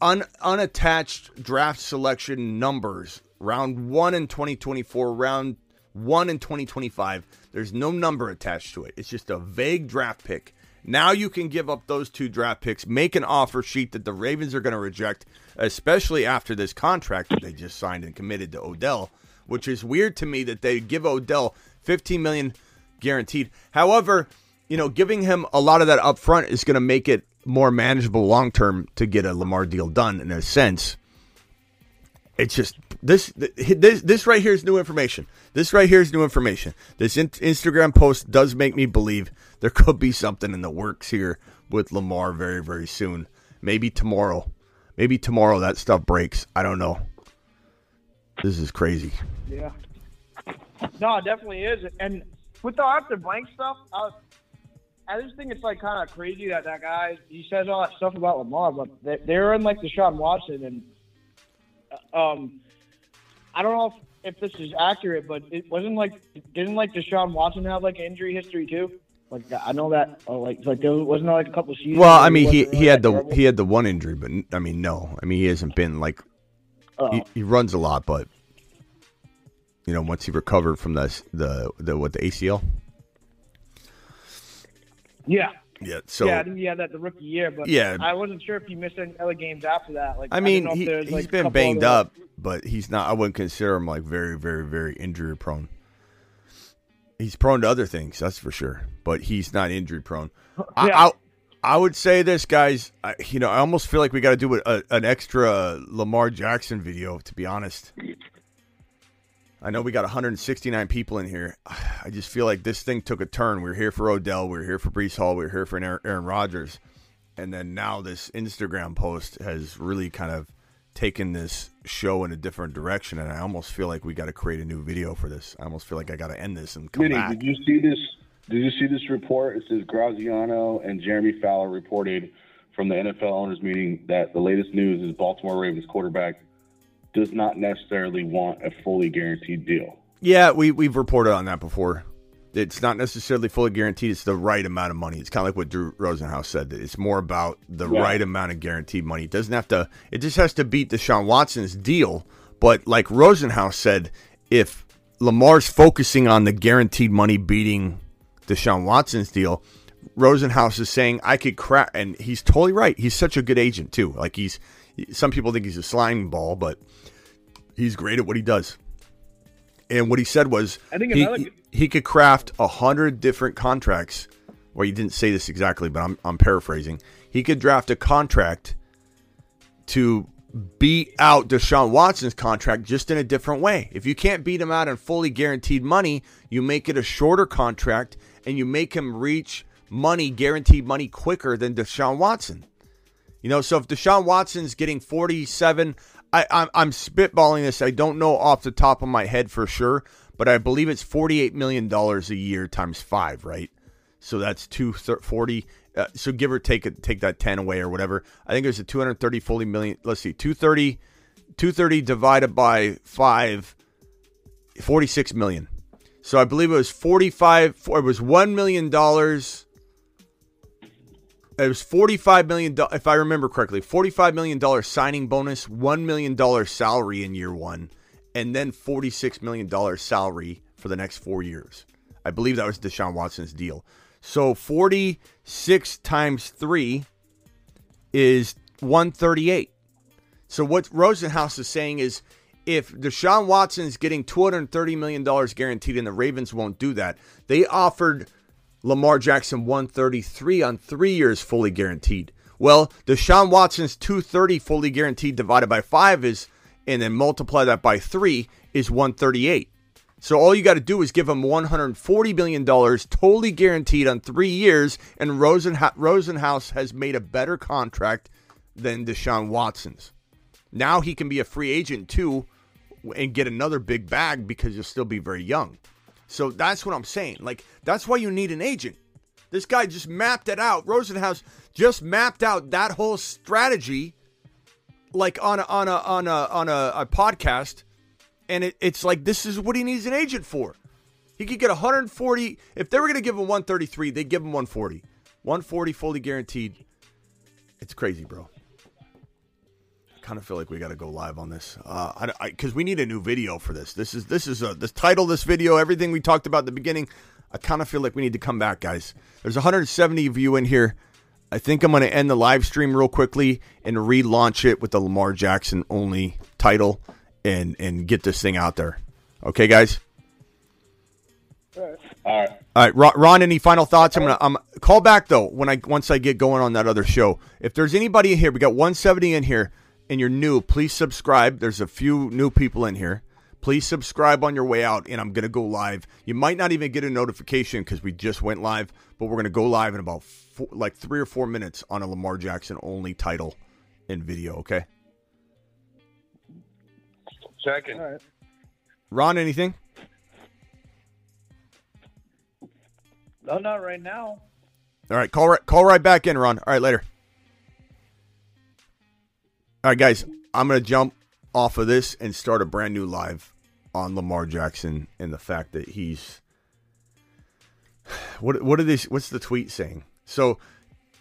un, unattached draft selection numbers. Round one in 2024, round one in 2025. There's no number attached to it. It's just a vague draft pick. Now you can give up those two draft picks, make an offer sheet that the Ravens are going to reject, especially after this contract that they just signed and committed to Odell, which is weird to me that they give Odell 15 million guaranteed. However, you know, giving him a lot of that up front is going to make it more manageable long term to get a Lamar deal done in a sense. It's just this this this right here is new information. This right here is new information. This in- Instagram post does make me believe there could be something in the works here with Lamar very very soon. Maybe tomorrow. Maybe tomorrow that stuff breaks. I don't know. This is crazy. Yeah. No, it definitely is. And with the Arthur Blank stuff, I, I just think it's like kind of crazy that that guy he says all that stuff about Lamar, but they, they're in like Deshaun Watson, and um, I don't know if, if this is accurate, but it wasn't like didn't like Deshaun Watson have like injury history too. Like I know that, uh, like like there wasn't there, like a couple seasons. Well, I mean, he wasn't he had the terrible? he had the one injury, but I mean, no, I mean, he hasn't been like Oh. he, he runs a lot, but you know, once he recovered from the the the what the ACL, yeah. Yeah. So yeah, I think he had that the rookie year, but Yeah. I wasn't sure if he missed any other games after that. Like I mean, if he, he's like, been banged up, but he's not. I wouldn't consider him like very, very, very injury prone. He's prone to other things, that's for sure, but he's not injury prone. I, Yeah. I, I would say this, guys. I, you know, I almost feel like we got to do a, a, an extra Lamar Jackson video. To be honest, I know we got 169 people in here. I just feel like this thing took a turn. We are here for Odell. We are here for Breece Hall. We are here for Aaron, Aaron Rodgers and then now this Instagram post has really kind of taken this show in a different direction, and I almost feel like we got to create a new video for this. I almost feel like I got to end this and come Vinny, back. did you see this? Did you see this report? It says Graziano and Jeremy Fowler reported from the NFL owners meeting that the latest news is Baltimore Ravens quarterback does not necessarily want a fully guaranteed deal. Yeah, we we've reported on that before. It's not necessarily fully guaranteed. It's the right amount of money. It's kind of like what Drew Rosenhaus said. That it's more about the Yeah. right amount of guaranteed money. It doesn't have to. It just has to beat Deshaun Watson's deal. But like Rosenhaus said, if Lamar's focusing on the guaranteed money beating Deshaun Watson's deal, Rosenhaus is saying I could crack, and he's totally right. He's such a good agent too. Like he's, some people think he's a slime ball, but he's great at what he does. And what he said was I think he, another- he, he could craft a hundred different contracts. Well, he didn't say this exactly, but I'm, I'm paraphrasing. He could draft a contract to beat out Deshaun Watson's contract just in a different way. If you can't beat him out in fully guaranteed money, you make it a shorter contract and you make him reach money, guaranteed money quicker than Deshaun Watson. You know, so if Deshaun Watson's getting 47, I, I'm, I'm spitballing this. I don't know off the top of my head for sure, but I believe it's $48 million a year times five, right? So that's 240. Uh, so give or take it, take that 10 away or whatever. I think there's a 230 fully million. Let's see, 230, 230 divided by five, 46 million. So I believe it was 45, it was $1 million it was forty-five million. do- If I remember correctly, forty-five million dollar signing bonus, one million dollar salary in year one, and then forty-six million dollar salary for the next four years. I believe that was Deshaun Watson's deal. So forty-six times three is one thirty-eight. So what Rosenhaus is saying is, if Deshaun Watson is getting two hundred thirty million dollars guaranteed, and the Ravens won't do that, they offered Lamar Jackson 133 on three years fully guaranteed. Well, Deshaun Watson's 230 fully guaranteed divided by five is, and then multiply that by three is 138. So all you got to do is give him 140 million dollars, totally guaranteed on three years, and Rosenha- Rosenhaus has made a better contract than Deshaun Watson's. Now he can be a free agent too, and get another big bag because you'll still be very young. So that's what I'm saying. Like that's why you need an agent. This guy just mapped it out. Rosenhaus just mapped out that whole strategy, like on a, on a on a on a, a podcast, and it, it's like this is what he needs an agent for. He could get 140. If they were going to give him 133, they'd give him 140. 140 fully guaranteed. It's crazy, bro. Kind of feel like we got to go live on this, uh, because we need a new video for this. This is this is a this title, this video, everything we talked about at the beginning. I kind of feel like we need to come back, guys. There's 170 of you in here. I think I'm going to end the live stream real quickly and relaunch it with the Lamar Jackson only title and and get this thing out there. Okay, guys. All right. All right, Ron, Ron, any final thoughts? I'm gonna I'm call back though when I once I get going on that other show. If there's anybody in here, we got 170 in here, and you're new, please subscribe. There's a few new people in here. Please subscribe on your way out, and I'm gonna go live. You might not even get a notification because we just went live, but we're gonna go live in about four, like three or four minutes on a Lamar Jackson only title and video. Okay, Second. All right. Ron, anything? No, not right now. All right, call right, call right back in, Ron. All right, later. All right, guys, I'm gonna jump off of this and start a brand new live on Lamar Jackson and the fact that he's what what are these? What's the tweet saying? So,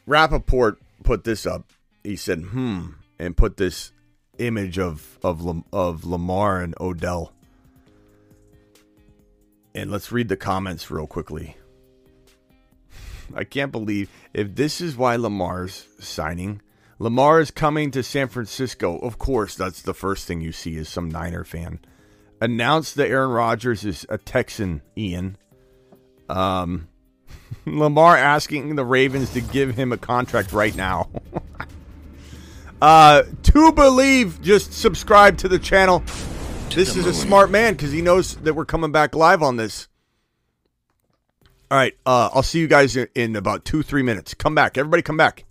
Rapoport put this up. He said, "Hmm," and put this image of of of Lamar and Odell. And let's read the comments real quickly. I can't believe if this is why Lamar's signing. Lamar is coming to San Francisco. Of course, that's the first thing you see is some Niner fan. Announced that Aaron Rodgers is a Texan, Ian. Um, Lamar asking the Ravens to give him a contract right now. uh, to believe, just subscribe to the channel. This is a smart man because he knows that we're coming back live on this. All right, uh, I'll see you guys in, in about two, three minutes. Come back, everybody, come back.